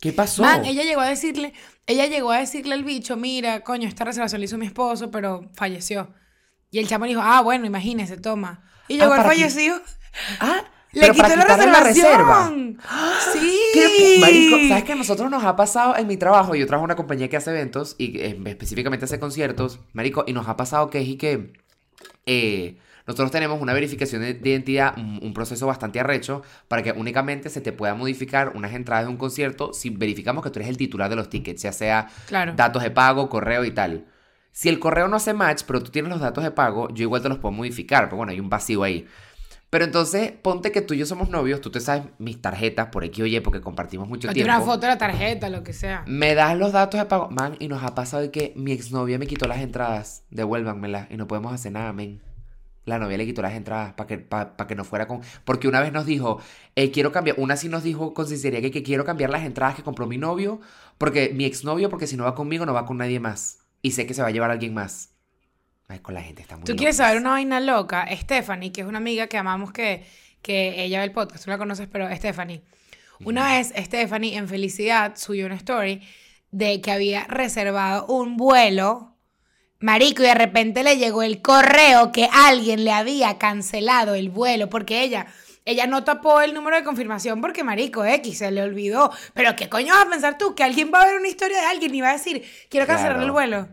¿Qué pasó? Man, ella llegó a decirle, ella llegó a decirle al bicho, mira, coño, esta reservación la hizo mi esposo, pero falleció. Y el chamo dijo, ah, bueno, imagínese, toma. Y Ah, llegó el qui- fallecido, Ah, le pero quitó la quitarle la reservación. Sí. ¿Qué? Marico, ¿sabes qué? A nosotros nos ha pasado en mi trabajo. Yo trabajo en una compañía que hace eventos y eh, específicamente hace conciertos, Marico, y nos ha pasado que es y que eh, nosotros tenemos una verificación de, de identidad, un, proceso bastante arrecho, para que únicamente se te pueda modificar unas entradas de un concierto si verificamos que tú eres el titular de los tickets, ya sea Claro. datos de pago, correo y tal. Si el correo no hace match, pero tú tienes los datos de pago, yo igual te los puedo modificar, pero bueno, hay un vacío ahí. Pero entonces, ponte que tú y yo somos novios, tú te sabes mis tarjetas por X o Y porque compartimos mucho O tiempo. una foto de la tarjeta, lo que sea. Me das los datos de pago, man, y nos ha pasado de que mi exnovia me quitó las entradas, devuélvanmelas, y no podemos hacer nada, men. La novia le quitó las entradas para que, pa- pa que no fuera con... Porque una vez nos dijo, eh, quiero cambiar, una sí nos dijo con sinceridad que, que quiero cambiar las entradas que compró mi novio, porque mi exnovio, porque si no va conmigo, no va con nadie más. Y sé que se va a llevar a alguien más. Ay, con la gente está muy ¿Tú quieres locas. saber una vaina loca? Stephanie, que es una amiga que amamos que, que ella ve el podcast, tú la conoces, pero Stephanie. Una vez Stephanie en felicidad subió una story de que había reservado un vuelo, marico, y de repente le llegó el correo que alguien le había cancelado el vuelo porque ella... Ella no tapó el número de confirmación porque, marico, X, se le olvidó. Pero, ¿qué coño vas a pensar tú? Que alguien va a ver una historia de alguien y va a decir, quiero cancelar Claro. el vuelo.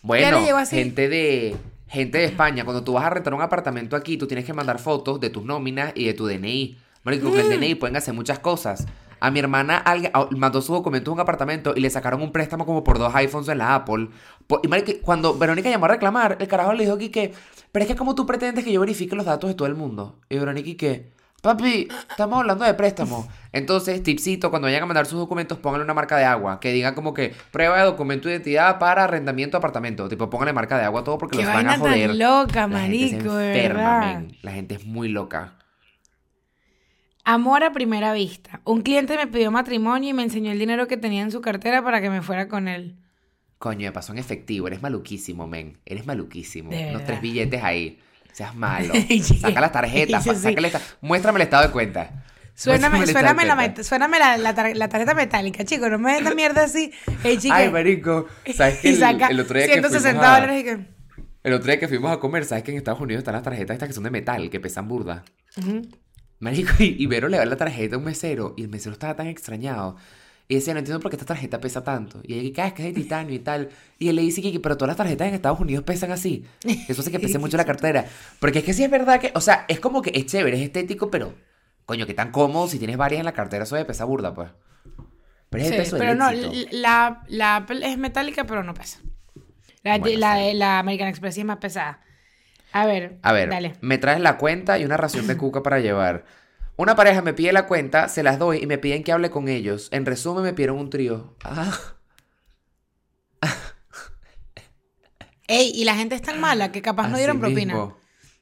Bueno, le llegó así. gente de gente de España, cuando tú vas a rentar un apartamento aquí, tú tienes que mandar fotos de tus nóminas y de tu DNI. Marico, con el Mm. DNI pueden hacer muchas cosas. A mi hermana alguien mandó sus documentos a un apartamento y le sacaron un préstamo como por dos iPhones en la Apple. Por- y cuando Verónica llamó a reclamar, el carajo le dijo aquí que, pero es que como tú pretendes que yo verifique los datos de todo el mundo. Y Verónica y que, papi, estamos hablando de préstamo. <laughs> Entonces, tipsito, cuando vayan a mandar sus documentos, pónganle una marca de agua. Que digan como que prueba de documento de identidad para arrendamiento de apartamento. Tipo, pónganle marca de agua a todo porque los van a tan joder. La gente se enferma. La gente es muy loca. Amor a primera vista. Un cliente me pidió matrimonio y me enseñó el dinero que tenía en su cartera para que me fuera con él. Coño, me pasó en efectivo. Eres maluquísimo, men. Eres maluquísimo. Unos tres billetes ahí. Seas malo. <laughs> Saca las tarjetas. <laughs> Sí, sácale esta- Muéstrame el estado de cuenta. Suéname, la, cuenta. met- suéname la, la tar- la tarjeta metálica, chico. No me den la mierda así. Ay, marico. ¿Sabes <laughs> que el, otro día que 160 fuimos a- dólares y que... El otro día que fuimos a comer, ¿sabes que en Estados Unidos están las tarjetas estas que son de metal, que pesan burda? Ujú. Marico, y, y Vero le da la tarjeta a un mesero y el mesero estaba tan extrañado. Y decía, no entiendo por qué esta tarjeta pesa tanto. Y ella dice, "Ah, es que es de titanio y tal. Y él le dice que, pero todas las tarjetas en Estados Unidos pesan así. Eso hace que pese mucho la cartera. Porque es que sí es verdad que, o sea, es como que es chévere, es estético, pero, coño, que tan cómodo si tienes varias en la cartera, eso de pesa burda, pues. Pero es el Sí, peso del pero no, éxito. la, la Apple es metálica, pero no pesa. La, Bueno, la, sí. la American Express sí es más pesada. A ver, A ver, dale. me traes la cuenta y una ración de cuca para llevar. Una pareja me pide la cuenta, se las doy y me piden que hable con ellos. En resumen, me pidieron un trío. Ah. Ey, y la gente es tan mala que capaz no dieron propina. mismo.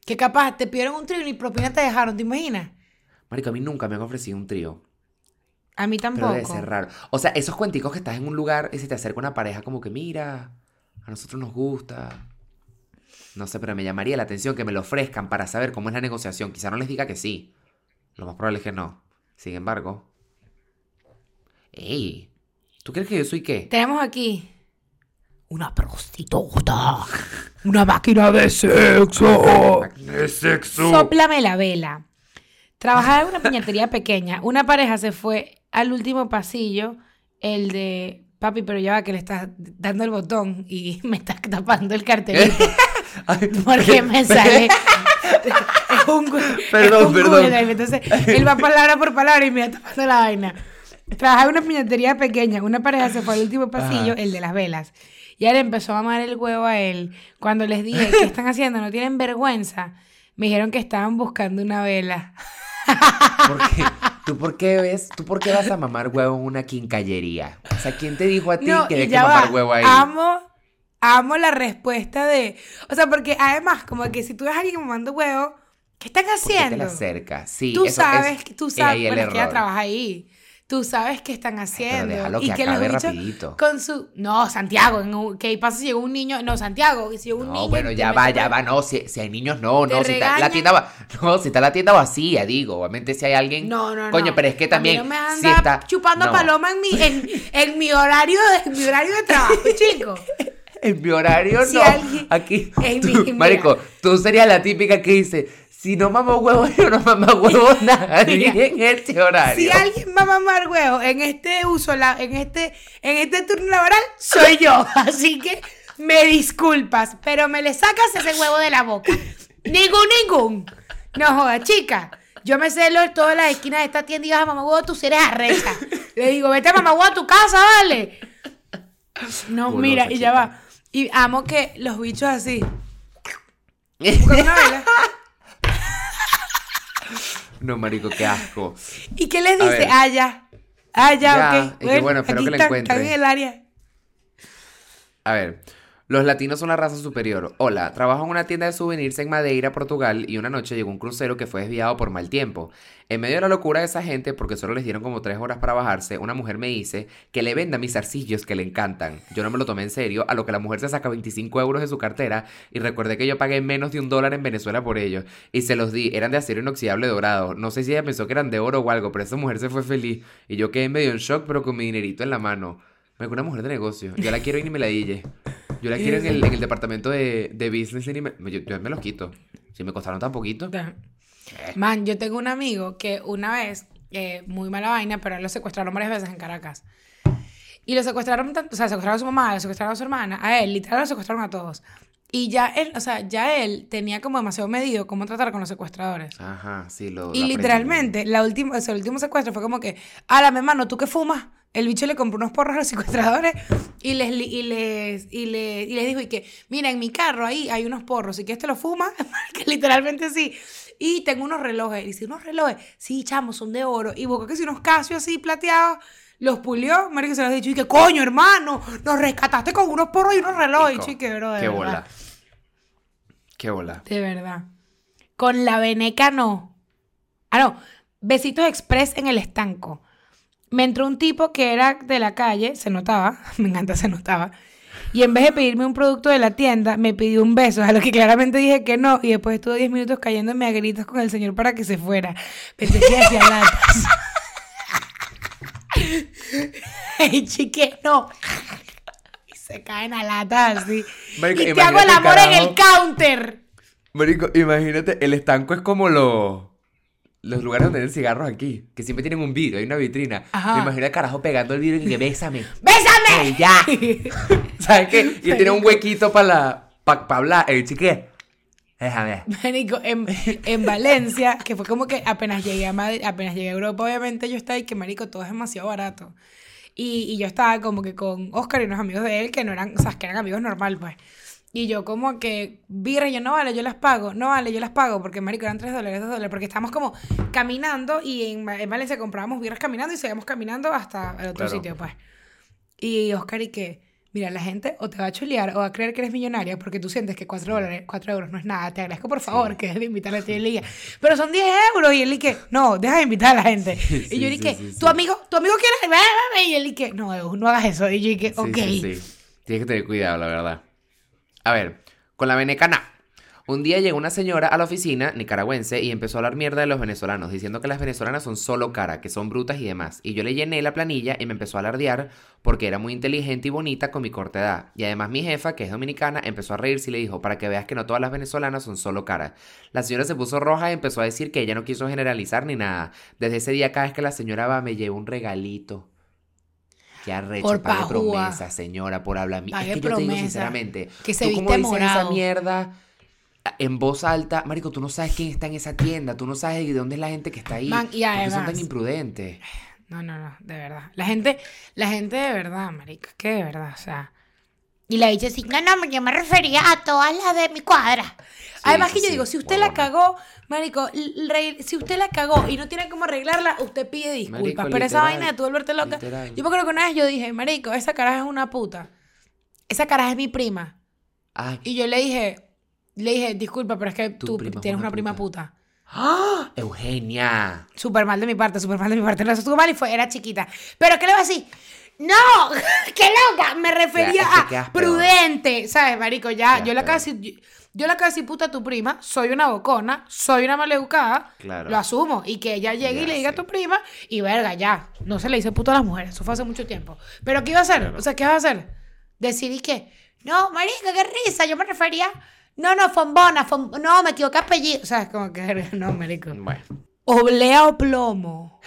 Que capaz te pidieron un trío y ni propina te dejaron, ¿te imaginas? Marico, a mí nunca me han ofrecido un trío. A mí Pero tampoco. debe ser raro. O sea, esos cuenticos que estás en un lugar y se te acerca una pareja como que, mira, a nosotros nos gusta. No sé, pero me llamaría la atención que me lo ofrezcan para saber cómo es la negociación. Quizá no les diga que sí. Lo más probable es que no. Sin embargo. Ey, ¿tú crees que yo soy qué? Tenemos aquí una prostituta, <laughs> una máquina de sexo. De sexo. Sóplame la vela. Trabajaba en una piñatería pequeña. Una pareja se fue al último pasillo, el de papi, pero ya va que le estás dando el botón y <laughs> me estás tapando el cartelito. <laughs> <laughs> Porque me sale. es un, Perdón, es un perdón. Google. Entonces, él va palabra por palabra y me está tapando la vaina. Trabajaba en una piñatería pequeña. Una pareja se fue al último pasillo, el de las velas. Y él empezó a amar el huevo a él. Cuando les dije, ¿qué están haciendo? ¿No tienen vergüenza? Me dijeron que estaban buscando una vela. ¿Por qué? ¿Tú por qué ves? ¿Tú por qué vas a mamar huevo en una quincallería? O sea, ¿quién te dijo a ti No, que hay que mamar va. huevo ahí? Amo, amo la respuesta de. O sea, porque además, como que si tú ves a alguien mamando huevo, ¿qué están ¿Por qué te haciendo? la acercas? Sí, tú eso sabes, es, que tú es sabes, bueno, es que ella trabaja ahí. Tú sabes qué están haciendo. déjalo y que que los acabe bichos con su... No, Santiago, en un- ¿qué pasa si llegó un niño? No, Santiago, si llegó un niño... No, bueno, ya va, ya va, no, si, si hay niños, no, no, si está la tienda va, no, si está la tienda vacía, digo, obviamente si hay alguien, No, no, no. coño, pero es que A mí también, no me si anda está, chupando no, paloma en mi, en, en mi horario en mi horario de trabajo, <laughs> chico. en mi horario Si no, alguien- aquí, en tú, mi- marico, tú serías la típica que dice, si no mamo huevo, <laughs> yo no mamo huevo <laughs> nadie Mira, en este horario. Si alguien va a mamar huevo en este uso, en este, en este turno laboral, soy yo. <laughs> Así que me disculpas, pero me le sacas ese huevo de la boca. Ningún, ningún. No jodas, chica. Yo me sé lo todas las esquinas de esta tienda y vas a mamar huevo, tú eres arrecha. Le digo, vete a mamar huevo a tu casa, vale. No, mira, y ya chica. va. Y amo que los bichos así. Buscan una vela. No, marico, qué asco. ¿Y qué les dice? Ah, ya. Ah, ya, Ya, ok. y que bueno, espero aquí que la están, encuentre. Están en el área. A ver, los latinos son la raza superior. Hola, trabajo en una tienda de souvenirs en Madeira, Portugal, y una noche llegó un crucero que fue desviado por mal tiempo. En medio de la locura de esa gente, porque solo les dieron como tres horas para bajarse, una mujer me dice que le venda mis zarcillos que le encantan. Yo no me lo tomé en serio, a lo que la mujer se saca 25 euros de su cartera y recordé que yo pagué menos de un dólar en Venezuela por ellos. Y se los di, eran de acero inoxidable dorado. No sé si ella pensó que eran de oro o algo, pero esa mujer se fue feliz. Y yo quedé medio en shock, pero con mi dinerito en la mano. Me una mujer de negocio. Yo la quiero y ni me la dille. Yo la quiero en el, en el departamento de, de business y me, yo, yo me los quito. Si me costaron tan poquito. Man, yo tengo un amigo que una vez, eh, muy mala vaina, pero lo secuestraron varias veces en Caracas. Y lo secuestraron, tanto- o sea, secuestraron a su mamá, lo secuestraron a su hermana, a él, literal lo secuestraron a todos. Y ya él, o sea, ya él tenía como demasiado medido cómo tratar con los secuestradores. Ajá, sí, lo. Y literalmente, la última, o sea, el último secuestro fue como que, mi hermano, ¿tú qué fumas? El bicho le compró unos porros a los secuestradores y les, y les, y les, y les dijo, y que, mira, en mi carro ahí hay unos porros, si quieres te los fumas, <laughs> que literalmente sí. Y tengo unos relojes. Y dice, ¿unos relojes? Sí, chamo, son de oro. Y buscó que si unos casios así plateados, los pulió, marico, se los ha dicho, y que, coño, hermano, nos rescataste con unos porros y unos relojes. Y chique, bro, de Qué verdad. bola. Qué bola. De verdad. Con la veneca no. Ah, no. Besitos express en el estanco. Me entró un tipo que era de la calle, se notaba, <laughs> me encanta, se notaba. Y en vez de pedirme un producto de la tienda, me pidió un beso, <laughs> a lo que claramente dije que no. Y después estuve 10 minutos cayéndome a gritos con el señor para que se fuera. Pensé que hacía latas. <laughs> Ey, chique, no. Y se caen a latas así. Marico, y te hago el amor en el counter. Marico, imagínate, el estanco es como los. Los lugares donde venden cigarros aquí, que siempre tienen un vidrio, hay una vitrina. Ajá. Me imagino el carajo pegando el vidrio y que bésame. <laughs> ¡Bésame! ¡Ey, ya! <laughs> ¿Sabes qué? Y tiene un huequito para la. para hablar. El chique. Déjame. Marico, en, en Valencia, que fue como que apenas llegué a Madrid, apenas llegué a Europa, obviamente yo estaba y que marico, todo es demasiado barato. Y, y yo estaba como que con Oscar y unos amigos de él que no eran, o sea, que eran amigos normal, pues. Y yo como que, birra, yo no vale, yo las pago, no vale, yo las pago, porque marico eran 3 dólares, 2 dólares, porque estábamos como caminando y en, en Valencia comprábamos birras caminando y seguíamos caminando hasta el otro Claro. sitio, pues. Y Oscar y que, mira, la gente o te va a chulear o va a creer que eres millonaria porque tú sientes que 4 dólares, 4 euros no es nada. Te agradezco por favor que dejes de invitar a la Liga. Pero son 10 euros. Y él y que, no, deja de invitar a la gente. y Sí, yo sí, y que, sí, sí. tu amigo, tu amigo quiere, ve, ve, ve", y él y que, no, no hagas eso. Y yo Sí, ok. sí, sí. Tienes que tener cuidado, la verdad. A ver, con la venecana. Un día llegó una señora a la oficina nicaragüense y empezó a hablar mierda de los venezolanos, diciendo que las venezolanas son solo cara, que son brutas y demás. Y yo le llené la planilla y me empezó a alardear porque era muy inteligente y bonita con mi corta edad. Y además mi jefa, que es dominicana, empezó a reírse y le dijo, para que veas que no todas las venezolanas son solo cara. La señora se puso roja y empezó a decir que ella no quiso generalizar ni nada. Desde ese día cada vez que la señora va me lleva un regalito. Qué arrecho, Por promesa, señora, por hablar. Es que yo te digo sinceramente, Que se tú como dices morado. esa mierda en voz alta, marico, tú no sabes quién está en esa tienda, tú no sabes de dónde es la gente que está ahí. Man, y ¿Por qué son tan imprudentes? <sighs> No, no, no, de verdad. La gente, la gente de verdad, marica, que de verdad, o sea. Y la dice así, no, no, yo me refería a todas las de mi cuadra. Además sí, que yo digo, si usted la cagó, marico, si usted la cagó y no tiene cómo arreglarla, usted pide disculpas. Marico, Pero esa vaina de tú volverte loca. literal. Yo me acuerdo que una vez yo dije, marico, esa caraja es una puta. Esa caraja es mi prima. Ay, Y yo le dije, le dije, disculpa, pero es que tú tienes una una prima puta. puta. ¡Ah! Eugenia. Súper mal de mi parte, súper mal de mi parte. No, eso estuvo mal y fue, era chiquita. Pero ¿qué le voy a decir? ¡No! <laughs> ¡Qué loca! Me refería a prudente. ¿Sabes, marico? Ya, yo peor. decir... Yo, de decir puta a tu prima, soy una bocona, soy una maleducada, Claro. lo asumo. Y que ella llegue y Ya, le diga sí. a tu prima, y verga, ya. No se le dice puta a las mujeres, eso fue hace mucho tiempo. Pero ¿qué iba a hacer? O sea, ¿qué vas a hacer? Decidí que, no, marica, qué risa, yo me refería... No, no, fombona, fom- no, me equivoqué apellido. O sea, es como que, no, marico. Bueno. Oblea o plomo.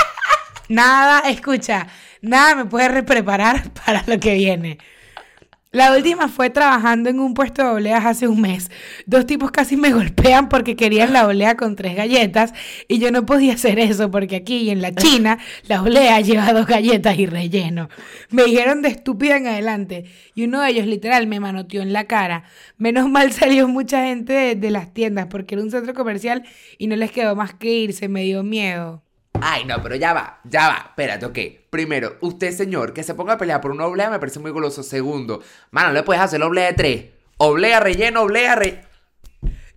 <laughs> nada, escucha, nada me puede re- preparar <laughs> para lo que viene. La última fue trabajando en un puesto de obleas hace un mes. Dos tipos casi me <laughs> golpean porque querían la oblea con tres galletas y yo no podía hacer eso porque aquí en la <laughs> China la oblea lleva dos galletas y relleno. Me dijeron de estúpida en adelante y uno de ellos literal me manoteó en la cara. Menos mal salió mucha gente de, de las tiendas porque era un centro comercial y no les quedó más que irse, me dio miedo. Ay, no, pero ya va, ya va. Espérate, ok. Primero, usted, señor, que se ponga a pelear por una oblea me parece muy goloso. Segundo, mano, no le puedes hacer la oblea de tres. Oblea, relleno, oblea, re...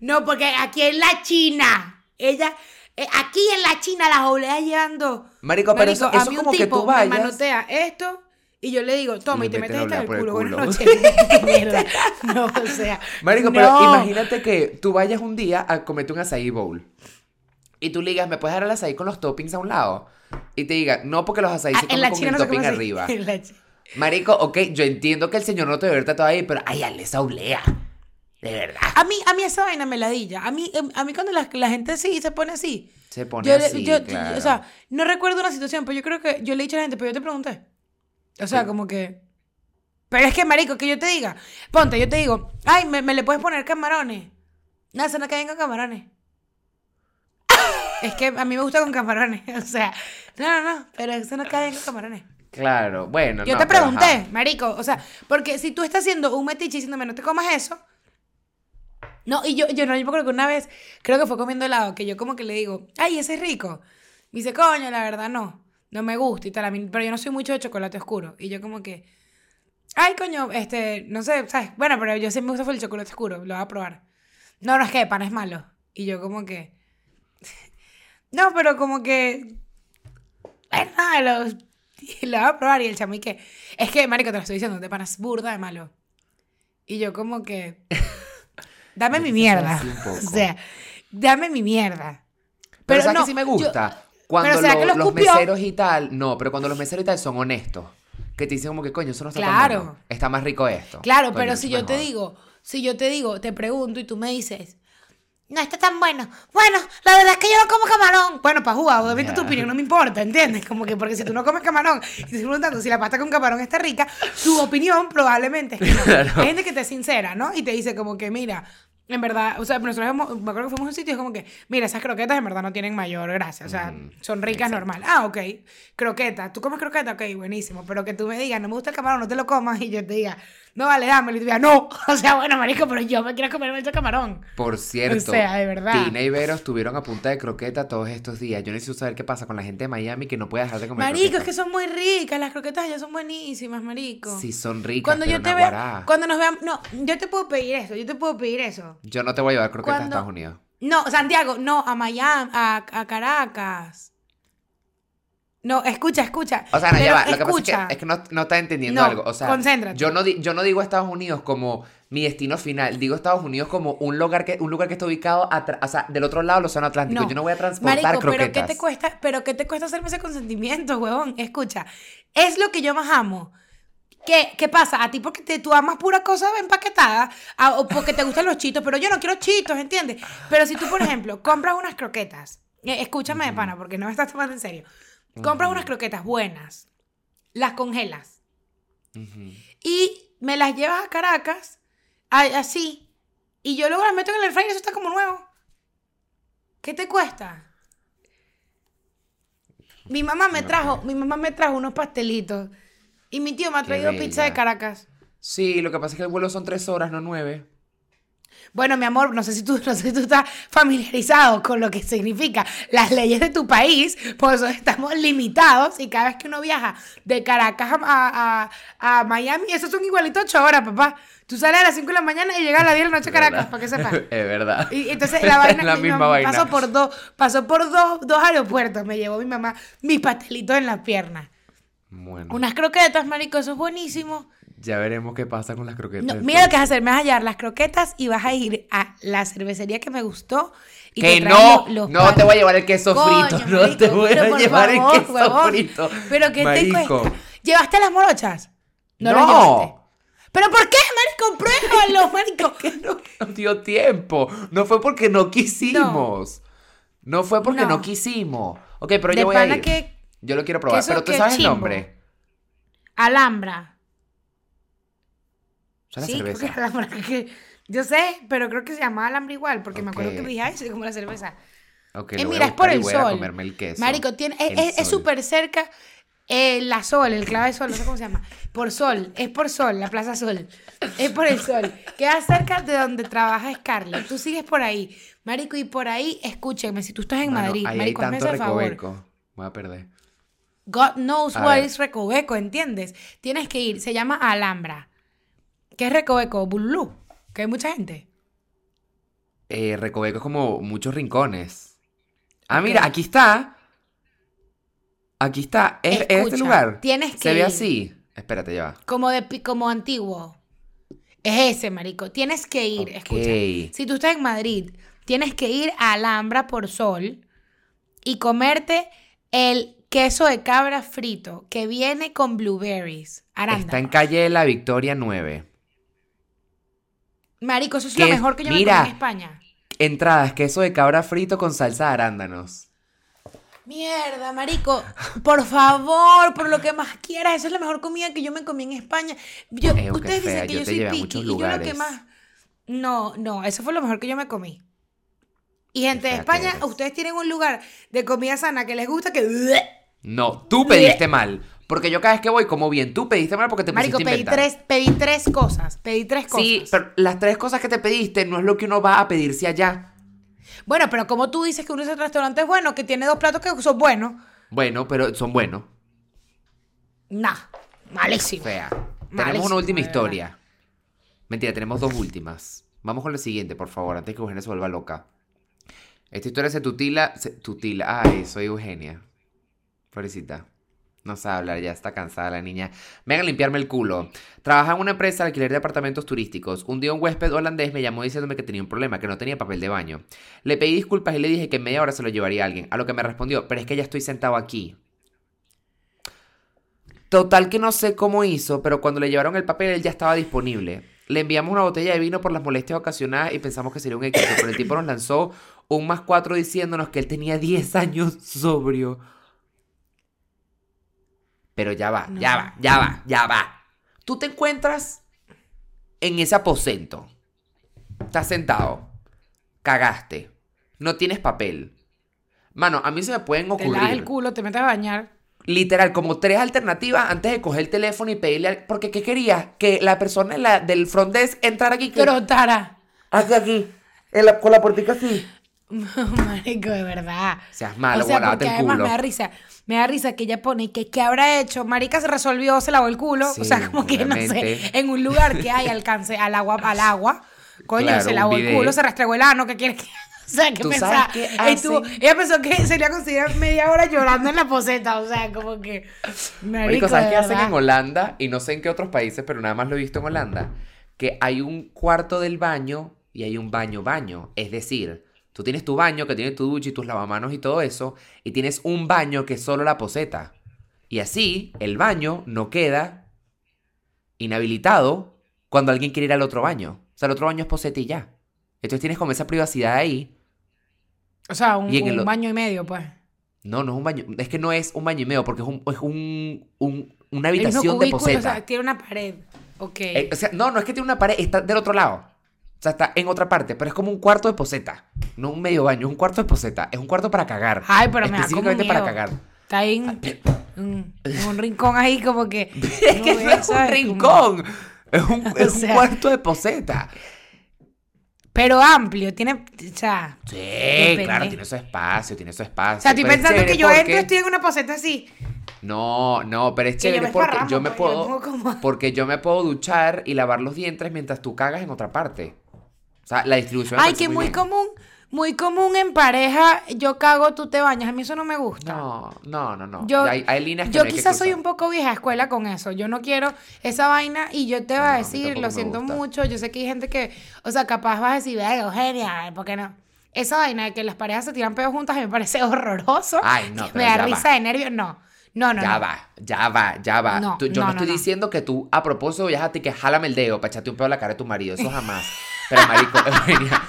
No, porque aquí en la China, ella, eh, aquí en la China las obleas llevan dos. Marico, pero eso- a eso mí como un que tú vayas- me manotea esto y yo le digo, toma, y te mete metes esta en el culo. Buenas noches. <laughs> No, o sea. Marico, pero imagínate que tú vayas un día a comerte un açaí bowl. Y tú le digas, ¿me puedes dar el açaí con los toppings a un lado? Y te diga, no, porque los açaí Ah, se en comen con China el no topping arriba. <laughs> Marico, ok, yo entiendo que el señor no te debe tratado ahí, pero ay, esa oblea. De verdad. A mí, a mí esa vaina me ladilla. A mí, em, a mí cuando la, la gente sí se pone así. Se pone yo así, yo- claro. O sea, no recuerdo una situación, pero yo creo que yo le he dicho a la gente, pero yo te pregunté. O sea, Sí. como que. Pero es que, marico, que yo te diga. Ponte, yo te digo, ay, me, me le puedes poner camarones. No, eso no caen con camarones. Es que a mí me gusta con camarones. <laughs> O sea, no, no, no, pero eso no cae con camarones. Claro, bueno. Yo no, te pero pregunté, ajá. marico, o sea, porque si tú estás haciendo un metiche diciéndome no te comas eso. No, y yo, yo no, yo acuerdo que una vez, creo que fue comiendo helado, que yo como que le digo, ay, ese es rico. Me dice, coño, la verdad no, no me gusta y tal, a mí- pero yo no soy mucho de chocolate oscuro. Y yo como que, ay, coño, este, no sé, ¿sabes? Bueno, pero yo sí me gusta fue el chocolate oscuro, lo voy a probar. No, no, es que de pan es malo. Y yo como que, no, pero como que, bueno, nada, lo, lo voy a probar y el chamo y que, es que, marico, te lo estoy diciendo, de pan es burda de malo. Y yo como que, <laughs> dame mi mierda. <laughs> O sea, dame mi mierda. Pero, ¿sabes no, que sí me yo- gusta? Cuando pero ¿será lo- que lo los meseros y tal, no, pero cuando los meseros y tal son honestos, que te dicen como que coño, eso no está tan Claro. bueno, está más rico esto. Claro, Coño, pero si yo te digo, si yo te digo, te pregunto y tú me dices, no está tan bueno. Bueno, la verdad es que yo no como camarón. Bueno, para jugar, obviamente tu opinión no me importa, ¿entiendes? Como que porque si tú no comes camarón y te estoy preguntando si la pasta con camarón está rica, tu opinión probablemente es que no. <laughs> Claro. Hay gente que te es sincera, ¿no? Y te dice como que, mira, en verdad, o sea, nosotros hemos- me acuerdo que fuimos a un sitio y es como que, mira, esas croquetas en verdad no tienen mayor gracia, o sea, son ricas normal. Ah, ok, croqueta, ¿tú comes croqueta? Ok, buenísimo, pero que tú me digas, no me gusta el camarón, no te lo comas, y yo te diga, no, vale, dámelo, y tú digas, no, <laughs> o sea, bueno, marico, pero yo me quiero comer ese camarón. Por cierto, O sea, de verdad. Tina y Vero estuvieron a punta de croqueta todos estos días. Yo necesito saber qué pasa con la gente de Miami que no puede dejar de comer Marico, es que son muy ricas, las croquetas ya son buenísimas, marico. Sí, son ricas, Cuando pero yo te vea, cuando nos veamos, no, yo te puedo pedir eso, yo te puedo pedir eso. Yo no te voy a llevar croquetas Cuando- a Estados Unidos. No, Santiago, no, a Miami, a, a Caracas. No, escucha, escucha. O sea, no, ya va. Lo que pasa es que, es que no, no estás entendiendo No, algo. O sea, concéntrate. Yo no, yo no digo Estados Unidos como mi destino final. Digo Estados Unidos como un lugar que, un lugar que está ubicado o sea, del otro lado del Océano Atlántico. Yo no voy a transportar Marico, croquetas. pero ¿qué te cuesta, pero qué te cuesta hacerme ese consentimiento, <laughs> huevón? Escucha, es lo que yo más amo. ¿Qué, ¿Qué pasa? A ti porque te, tú amas pura cosa empaquetada a- o porque te gustan los chitos, pero yo no quiero chitos, ¿entiendes? Pero si tú, por ejemplo, compras unas croquetas, eh, escúchame de pana porque no me estás tomando en serio, compras unas croquetas buenas, las congelas y me las llevas a Caracas, a- así, y yo luego las meto en el air fryer y eso está como nuevo. ¿Qué te cuesta? Mi mamá me trajo, mi mamá me trajo unos pastelitos y mi tío me ha traído pizza de. Caracas. Sí, lo que pasa es que el vuelo son tres horas, no nueve. Bueno, mi amor, no sé si tú, no sé si tú estás familiarizado con lo que significa las leyes de tu país, por eso estamos limitados y cada vez que uno viaja de Caracas a, a, a Miami, eso son igualitos ocho horas, papá. Tú sales a las 5 de la mañana y llegas a las 10 de la noche a Caracas, para que sepas. <laughs> Es verdad. Y entonces la <laughs> vaina la mi misma vaina. pasó por dos, pasó por dos, dos aeropuertos, me llevó mi mamá mis pastelitos en las piernas. Bueno, Unas croquetas, marico, eso es buenísimo. ya veremos qué pasa con las croquetas. No, mira lo que vas a hacer, me vas a hallar las croquetas y vas a ir a la cervecería que me gustó. Y Que te no, lo- los no te voy a llevar el queso Coño, frito, no te voy a llevar favor, el queso huevón. frito. Pero ¿qué te cuesta? ¿Llevaste las morochas? No. llevaste. ¿Pero por qué, marico? Pruébalo, <laughs> marico. que no nos dio tiempo. No fue porque no quisimos. No, fue porque no. No. quisimos. Ok, pero De yo voy a ir. que Yo lo quiero probar. Pero tú sabes el nombre. Alhambra. Sí, creo que cerveza. es alhambra. <laughs> que- Yo sé, pero creo que se llama alhambra igual, porque me acuerdo que dije, ay, soy como la cerveza. Ok, Eh, lo voy a mira, es por el sol. comerme el queso. Marico, tiene, es- súper cerca eh, la Sol, el clave de Sol, no sé cómo se llama. Por Sol, es por Sol, la Plaza Sol. Es por el Sol. Queda cerca de donde trabaja Scarlett. Tú sigues por ahí. Marico, y por ahí, escúchame, si tú estás en Mano, Madrid, ahí Marico, hay hazme tanto ese favor. Voy a perder. God knows what is Recoveco, ¿entiendes? Tienes que ir, se llama Alhambra. ¿Qué es Recoveco? Bululú, que hay mucha gente. Eh, recoveco es como muchos rincones. Ah, mira, aquí está. Aquí está. ¿Es, es este lugar? tienes que Se ve ir. así. Espérate, ya va. Como, de, como antiguo. Es ese, marico. Tienes que ir, escucha. Si tú estás en Madrid, tienes que ir a Alhambra por Sol y comerte el queso de cabra frito que viene con blueberries. Arándano. Está en calle de la Victoria 9. Marico, eso es ¿Qué lo mejor que yo Mira. me comí en España. Entradas, queso de cabra frito con salsa de arándanos. Mierda, marico. Por favor, por lo que más quieras. Esa es la mejor comida que yo me comí en España. Yo, ustedes dicen que yo soy muchos Y yo lo que más. No, no, eso fue lo mejor que yo me comí. Y gente de España, eres. ustedes tienen un lugar de comida sana que les gusta que. No, tú pediste mal. Porque yo cada vez que voy como bien, tú pediste mal porque te Marico, pusiste a pedí inventar. tres, pedí tres cosas. Pedí tres cosas. Sí, pero las tres cosas que te pediste no es lo que uno va a pedirse allá. Bueno, pero como tú dices que uno es un restaurante bueno, que tiene dos platos que son buenos. Bueno, pero son buenos. Nah, malísimo. Fea. Tenemos una última de historia. Mentira, tenemos dos últimas. Vamos con la siguiente, por favor, antes que Eugenia se vuelva loca. Esta historia se tutila. Se, tutila. Ay, soy Eugenia. Pobrecita. No sabe hablar, ya está cansada la niña. Vengan a limpiarme el culo. Trabajaba en una empresa de alquiler de apartamentos turísticos. Un día un huésped holandés me llamó diciéndome que tenía un problema, que no tenía papel de baño. Le pedí disculpas y le dije que en media hora se lo llevaría a alguien. A lo que me respondió, pero es que ya estoy sentado aquí. Total que no sé cómo hizo, pero cuando le llevaron el papel él ya estaba disponible. Le enviamos una botella de vino por las molestias ocasionadas y pensamos que sería un éxito, pero el tipo nos lanzó un más cuatro diciéndonos que él tenía 10 años sobrio. Pero ya va, ya va, ya va, ya va. Tú te encuentras en ese aposento. Estás sentado. Cagaste. No tienes papel. Mano, a mí se me pueden Te lavas el ocurrir culo, te metes a bañar. literal como tres alternativas antes de coger el teléfono y pedirle al- porque qué querías que la persona la- del front desk entrara aquí que Trotara. hacia aquí en la- con la puertica así <laughs> Marico, de verdad. seas malo o sea, porque el además culo me da risa. Me da risa que ella pone que qué habrá hecho. Marica se resolvió, se lavó el culo. o Sí, sea, como que no sé, en un lugar que hay alcance al agua, al agua. Coño, Claro, se lavó el culo, se restregó el ano, ¿qué quieres que <laughs> O sea, ¿qué ¿Tú pensaba? ella pensó que sería considerada media hora llorando en la poseta. O sea, como que. Marico, ¿sabes qué hacen en Holanda? Y no sé en qué otros países, pero nada más lo he visto en Holanda. Que hay un cuarto del baño y hay un baño-baño. Es decir, tú tienes tu baño que tiene tu ducha y tus lavamanos y todo eso. Y tienes un baño que es solo la poseta. Y así, el baño no queda inhabilitado cuando alguien quiere ir al otro baño. O sea, el otro baño es poseta y ya. Entonces tienes como esa privacidad ahí. O sea, un, Y en un el- baño y medio, pues. No, no es un baño. Es que no es un baño y medio porque es, un, es un, un- una habitación de poseta. O sea, tiene una pared. Ok. Eh, o sea, no, no es que tiene una pared, está del otro lado. O sea, está en otra parte, pero es como un cuarto de poseta. No un medio baño, es un cuarto de poseta. Es un cuarto para cagar. Ay, pero me Específicamente para cagar. Está ahí en, en- en un rincón ahí como que... <laughs> Es que no es un rincón. Es un, <laughs> es un cuarto de poseta. Pero amplio, tiene, o sea, Sí, Depende. claro, tiene su espacio, tiene su espacio. o sea, estoy es pensando que yo entro y porque- estoy en una poseta así. No, no, pero es Que yo chévere me porque yo me pues, yo puedo. como- Porque yo me puedo duchar y lavar los dientes mientras tú cagas en otra parte. Sea, la distribución Ay, que muy bien. común, muy común en pareja, yo cago, tú te bañas, a mí eso no me gusta. No, no, no, no. Yo, hay, hay líneas que yo no quizás soy un poco vieja escuela con eso. Yo no quiero esa vaina y yo te voy a No, a mí decir, lo siento mucho. Yo sé que hay gente que, o sea, capaz vas a decir, venga, Eugenia, ¿por qué no? Esa vaina de que las parejas se tiran pedos juntas a mí me parece <laughs> horroroso. Ay, no, me da risa va. de nervios. No, no, no. Ya no. va, ya va, ya va. No, Tú- yo no, no, estoy diciendo que tú a propósito vayas a ti que jálame el dedo para echarte un pedo a la cara de tu marido. Eso jamás. <laughs> Pero, marico, <laughs> Eugenia,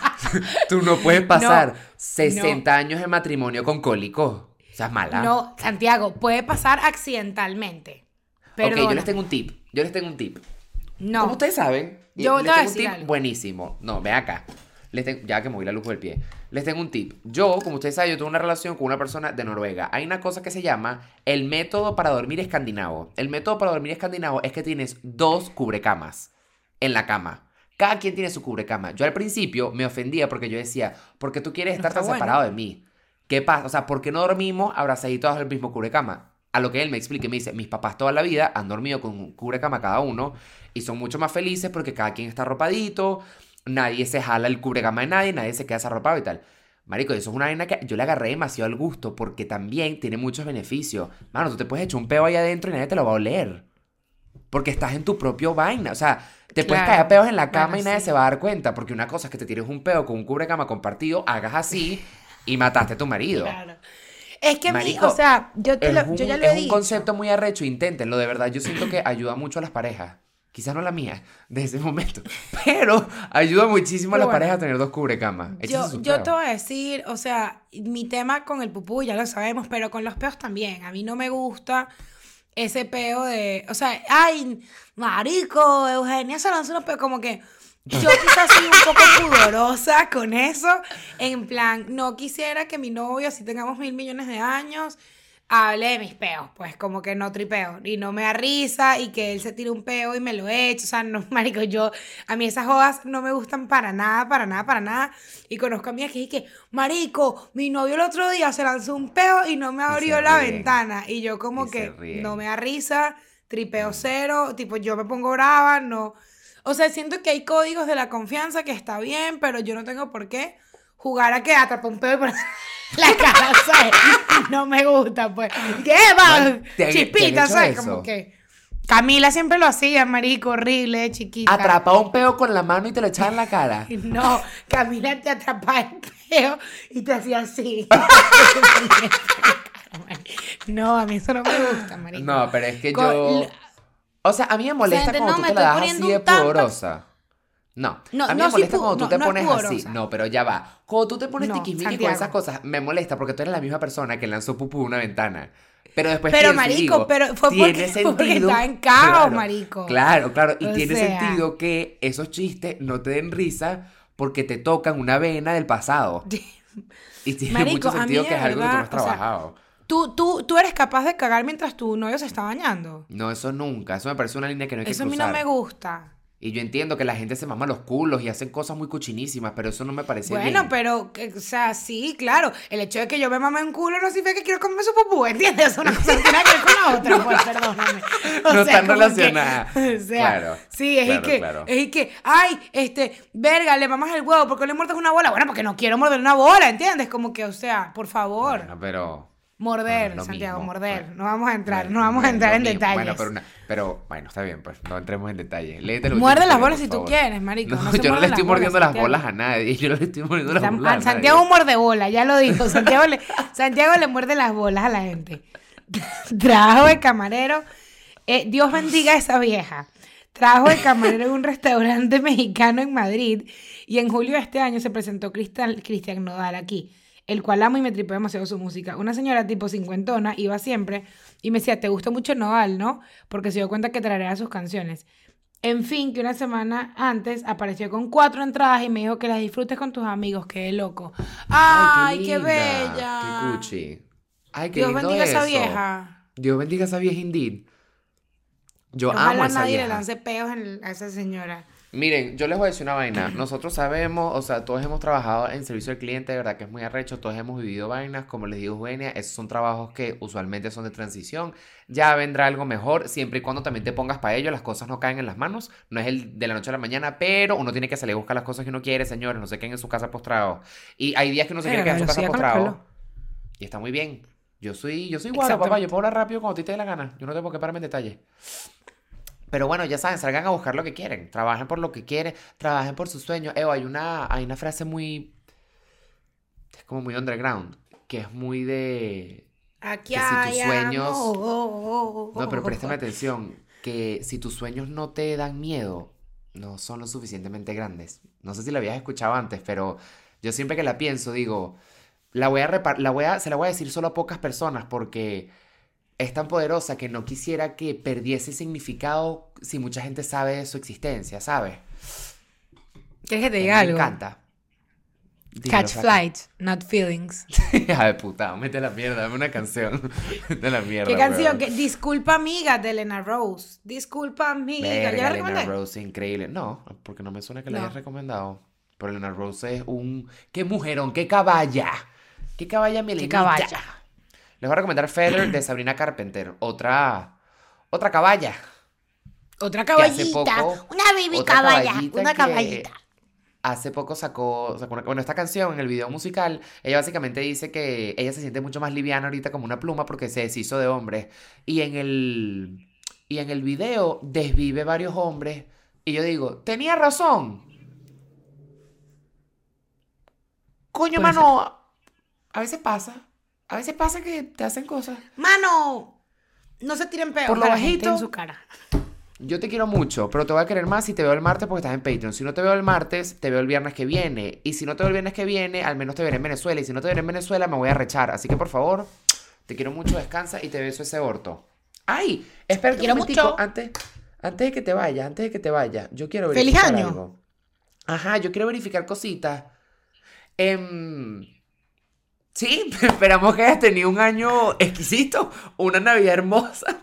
tú no puedes pasar No, 60 años en matrimonio con cólico. O sea, es mala. No, Santiago, puede pasar accidentalmente. Perdona. Ok, yo les tengo un tip. Yo les tengo un tip. No. Como ustedes saben, Yo les a tengo un tip algo. buenísimo. No, ve acá. Les tengo- ya que moví la luz del pie. Les tengo un tip. Yo, como ustedes saben, yo tuve una relación con una persona de Noruega. Hay una cosa que se llama el método para dormir escandinavo. El método para dormir escandinavo es que tienes dos cubrecamas en la cama. Cada quien tiene su cubrecama. Yo al principio me ofendía porque yo decía, ¿por qué tú quieres estar tan bueno. separado de mí? ¿Qué pasa? O sea, ¿por qué no dormimos abrazaditos el mismo cubrecama? A lo que él me explica y me dice, mis papás toda la vida han dormido con un cubrecama cada uno y son mucho más felices porque cada quien está arropadito, nadie se jala el cubrecama de nadie, nadie se queda desarropado y tal. Marico, eso es una vaina que yo le agarré demasiado al gusto porque también tiene muchos beneficios. Mano, tú te puedes echar un peo ahí adentro y nadie te lo va a oler. Porque estás en tu propio vaina. O sea, te puedes caer a peos en la cama Bueno, y nadie sí. se va a dar cuenta. Porque una cosa es que te tires un peo con un cubrecama compartido, hagas así <laughs> y mataste a tu marido. Claro. Es que a mí, o sea, yo, te Es, lo- un, yo ya lo es he un dicho. concepto muy arrecho, inténtenlo, de verdad. Yo siento que ayuda mucho a las parejas. Quizás no la mía, de ese momento. <laughs> Pero ayuda muchísimo a las bueno. parejas a tener dos cubrecamas. Yo, yo te voy a decir, o sea, mi tema con el pupú ya lo sabemos, pero con los peos también. A mí no me gusta ese peo de, o sea, ay, marico, Eugenia se lanza unos peos, como que yo quizás soy un poco pudorosa con eso, en plan, no quisiera que mi novio, si tengamos mil millones de años, hable de mis peos, pues como que no tripeo. Y no me da risa y que él se tire un peo y me lo eche, o sea, no, <laughs> marico, yo, a mí esas jodas no me gustan para nada, para nada, para nada, y conozco a mí que que, marico, mi novio el otro día se lanzó un peo y no me abrió la ríen. ventana, y yo como Y que no me da risa, tripeo cero, tipo, yo me pongo brava, no, o sea, siento que hay códigos de la confianza que está bien, pero yo no tengo por qué jugar a que atrapa un pedo y poner <laughs> la cara, ¿sabes? No me gusta, pues. ¿Qué va? Bueno, ¿te han- te han Chispita, ¿sabes? eso? Como que. Camila siempre lo hacía, marico, horrible, chiquita. Atrapaba un peo con la mano y te lo echaba en la cara. <laughs> No, Camila te atrapaba el peo y te hacía así. <laughs> no, a mí eso no me gusta, marico. No, pero es que Con- yo. O sea, a mí me molesta cuando no, tú me te la das así de pudorosa. No, No, a mí no, me molesta cuando tú no, te pones así. No, pero ya va. Cuando tú te pones tiquismiqui con esas cosas, me molesta porque tú eres la misma persona que lanzó pupú una ventana. Pero después Pero, pienso marico, digo, pero fue porque- fue <laughs> porque sentido. estaba en caos, claro, marico. Claro, claro. Y O tiene sea. sentido que esos chistes no te den risa porque te tocan una vena del pasado. <laughs> Y tiene Marico, mucho a mí sentido que es algo que tú no has verdad, o sea, trabajado. ¿Tú, tú, tú eres capaz de cagar mientras tu novio se está bañando. No, eso nunca. Eso me parece una línea que no hay que Eso a mí no me gusta. Y yo entiendo que la gente se mama los culos y hacen cosas muy cochinísimas, pero eso no me parece Bueno, bien. pero, que- o sea, sí, claro. El hecho de que yo me mame un culo no significa que quiero comerme su popú, ¿entiendes? Eso una cosa no tiene que ver con la otra, <laughs> pues, perdóname. O No están que- relacionadas. o sea, Claro, sí, es y que, claro. es y que, ay, este, verga, le mamas el huevo, ¿por qué le muerdes una bola? Bueno, porque no quiero morder una bola, ¿entiendes? Como que, o sea, por favor. Bueno, pero... Morder, Santiago, mismo. morder. Bueno, no vamos a entrar, bueno, no vamos a entrar en mismo. detalles. Bueno, pero, una- pero bueno, está bien, pues no entremos en detalle. Léete lo Muerde las bolas si tú quieres, marico. No, no <laughs> se yo no le estoy mordiendo bolas, las bolas a nadie. <laughs> Yo no le estoy mordiendo las bolas a nadie. Santiago un muerde bola, ya lo dijo. Santiago le, Santiago le muerde las bolas a la gente. <laughs> Trabajo de camarero. eh, Dios bendiga a esa vieja. Trabajo de camarero en un restaurante mexicano en Madrid y en julio de este año se presentó Cristian, Cristian Nodal aquí, el cual amo y me tripó demasiado su música. Una señora tipo cincuentona iba siempre y me decía, ¿te gusta mucho Nodal, no? Porque se dio cuenta que traería sus canciones. En fin, que una semana antes apareció con cuatro entradas y me dijo que las disfrutes con tus amigos. Qué loco. ¡Ay, qué, linda, bella! Qué cuchi. Ay, qué Dios bendiga a esa vieja. Dios bendiga a esa vieja indeed. Yo Ojalá amo a esa nadie le lance peos en- a esa señora. Miren, yo les voy a decir una vaina. Nosotros sabemos, o sea, todos hemos trabajado en servicio al cliente, de verdad que es muy arrecho, todos hemos vivido vainas, como les dijo Eugenia, esos son trabajos que usualmente son de transición. Ya vendrá algo mejor, siempre y cuando también te pongas para ello, las cosas no caen en las manos, no es el de la noche a la mañana, pero uno tiene que salir a buscar las cosas que uno quiere, señores, no se queden en su casa postrado. Y hay días que uno se quiere quedar en su casa postrado. Y está muy bien. Yo soy, yo soy guaro, papá, yo puedo hablar rápido cuando a ti te dé la gana. Yo no tengo que pararme en detalle. Pero bueno, ya saben, salgan a buscar lo que quieren. Trabajen por lo que quieren. Trabajen por sus sueños. Evo, hay una, hay una frase muy. Es como muy underground. Que es muy de. Aquí Que si tus sueños-. No, pero préstame atención. Que si tus sueños no te dan miedo, no son lo suficientemente grandes. No sé si la habías escuchado antes, pero yo siempre que la pienso digo, la voy a la voy a, se la voy a decir solo a pocas personas porque es tan poderosa que no quisiera que perdiese significado si mucha gente sabe de su existencia, ¿sabes? ¿Quieres que te diga me algo? encanta. Dímelo, Catch flight, not feelings. <laughs> Hija de puta, mete la mierda, dame una canción. <laughs> de la mierda. ¿Qué canción? Disculpa amiga de Elena Rose. Disculpa amiga. ¿Ya Verga, la Elena? Rose, increíble. No, porque no me suena que la No. hayas recomendado. Pero Elena Rose es un... ¡Qué mujerón! ¡Qué caballa! ¡Qué caballa, mi Qué caballa. Les voy a recomendar Feather de Sabrina Carpenter. Otra... Otra caballa. Otra caballita. poco- una baby caballa. caballita Una caballita. Hace poco sacó, sacó una- bueno, esta canción en el video musical, ella básicamente dice que ella se siente mucho más liviana ahorita como una pluma porque se deshizo de hombres. Y en el, y en el video desvive varios hombres. Y yo digo, tenía razón. Coño, Puede mano, a veces pasa. A veces pasa que te hacen cosas. Mano, no se tiren peos Por lo bajito. en su cara. Yo te quiero mucho, pero te voy a querer más si te veo el martes porque estás en Patreon. Si no te veo el martes, te veo el viernes que viene. Y si no te veo el viernes que viene, al menos te veré en Venezuela. Y si no te veré en Venezuela, me voy a rechar. Así que por favor, te quiero mucho, descansa y te beso ese orto. ¡Ay! Espera quiero mucho. Antes, antes de que te vayas, antes de que te vayas, yo quiero ¡Feliz verificar año! algo. Ajá, yo quiero verificar cositas. Em, sí, <laughs> esperamos que hayas tenido un año exquisito, una Navidad hermosa.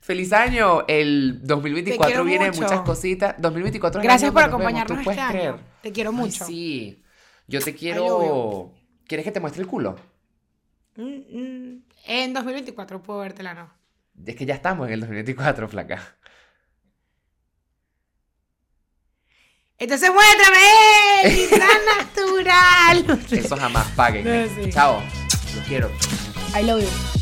Feliz año, el 2024 quiero viene mucho. muchas cositas. 2024 es el Gracias año por acompañarnos ¿tú puedes este año. creer? Te quiero Ay, mucho. sí, yo te quiero... ¿Quieres que te muestre el culo? Mm, mm. En 2024 puedo vértela, ¿no? Es que ya estamos en el 2024, flaca. Entonces muéstrame, ¡eh! ¡Qué <laughs> tan natural! Eso jamás paguen. No, sí. Chao, los quiero. I love you.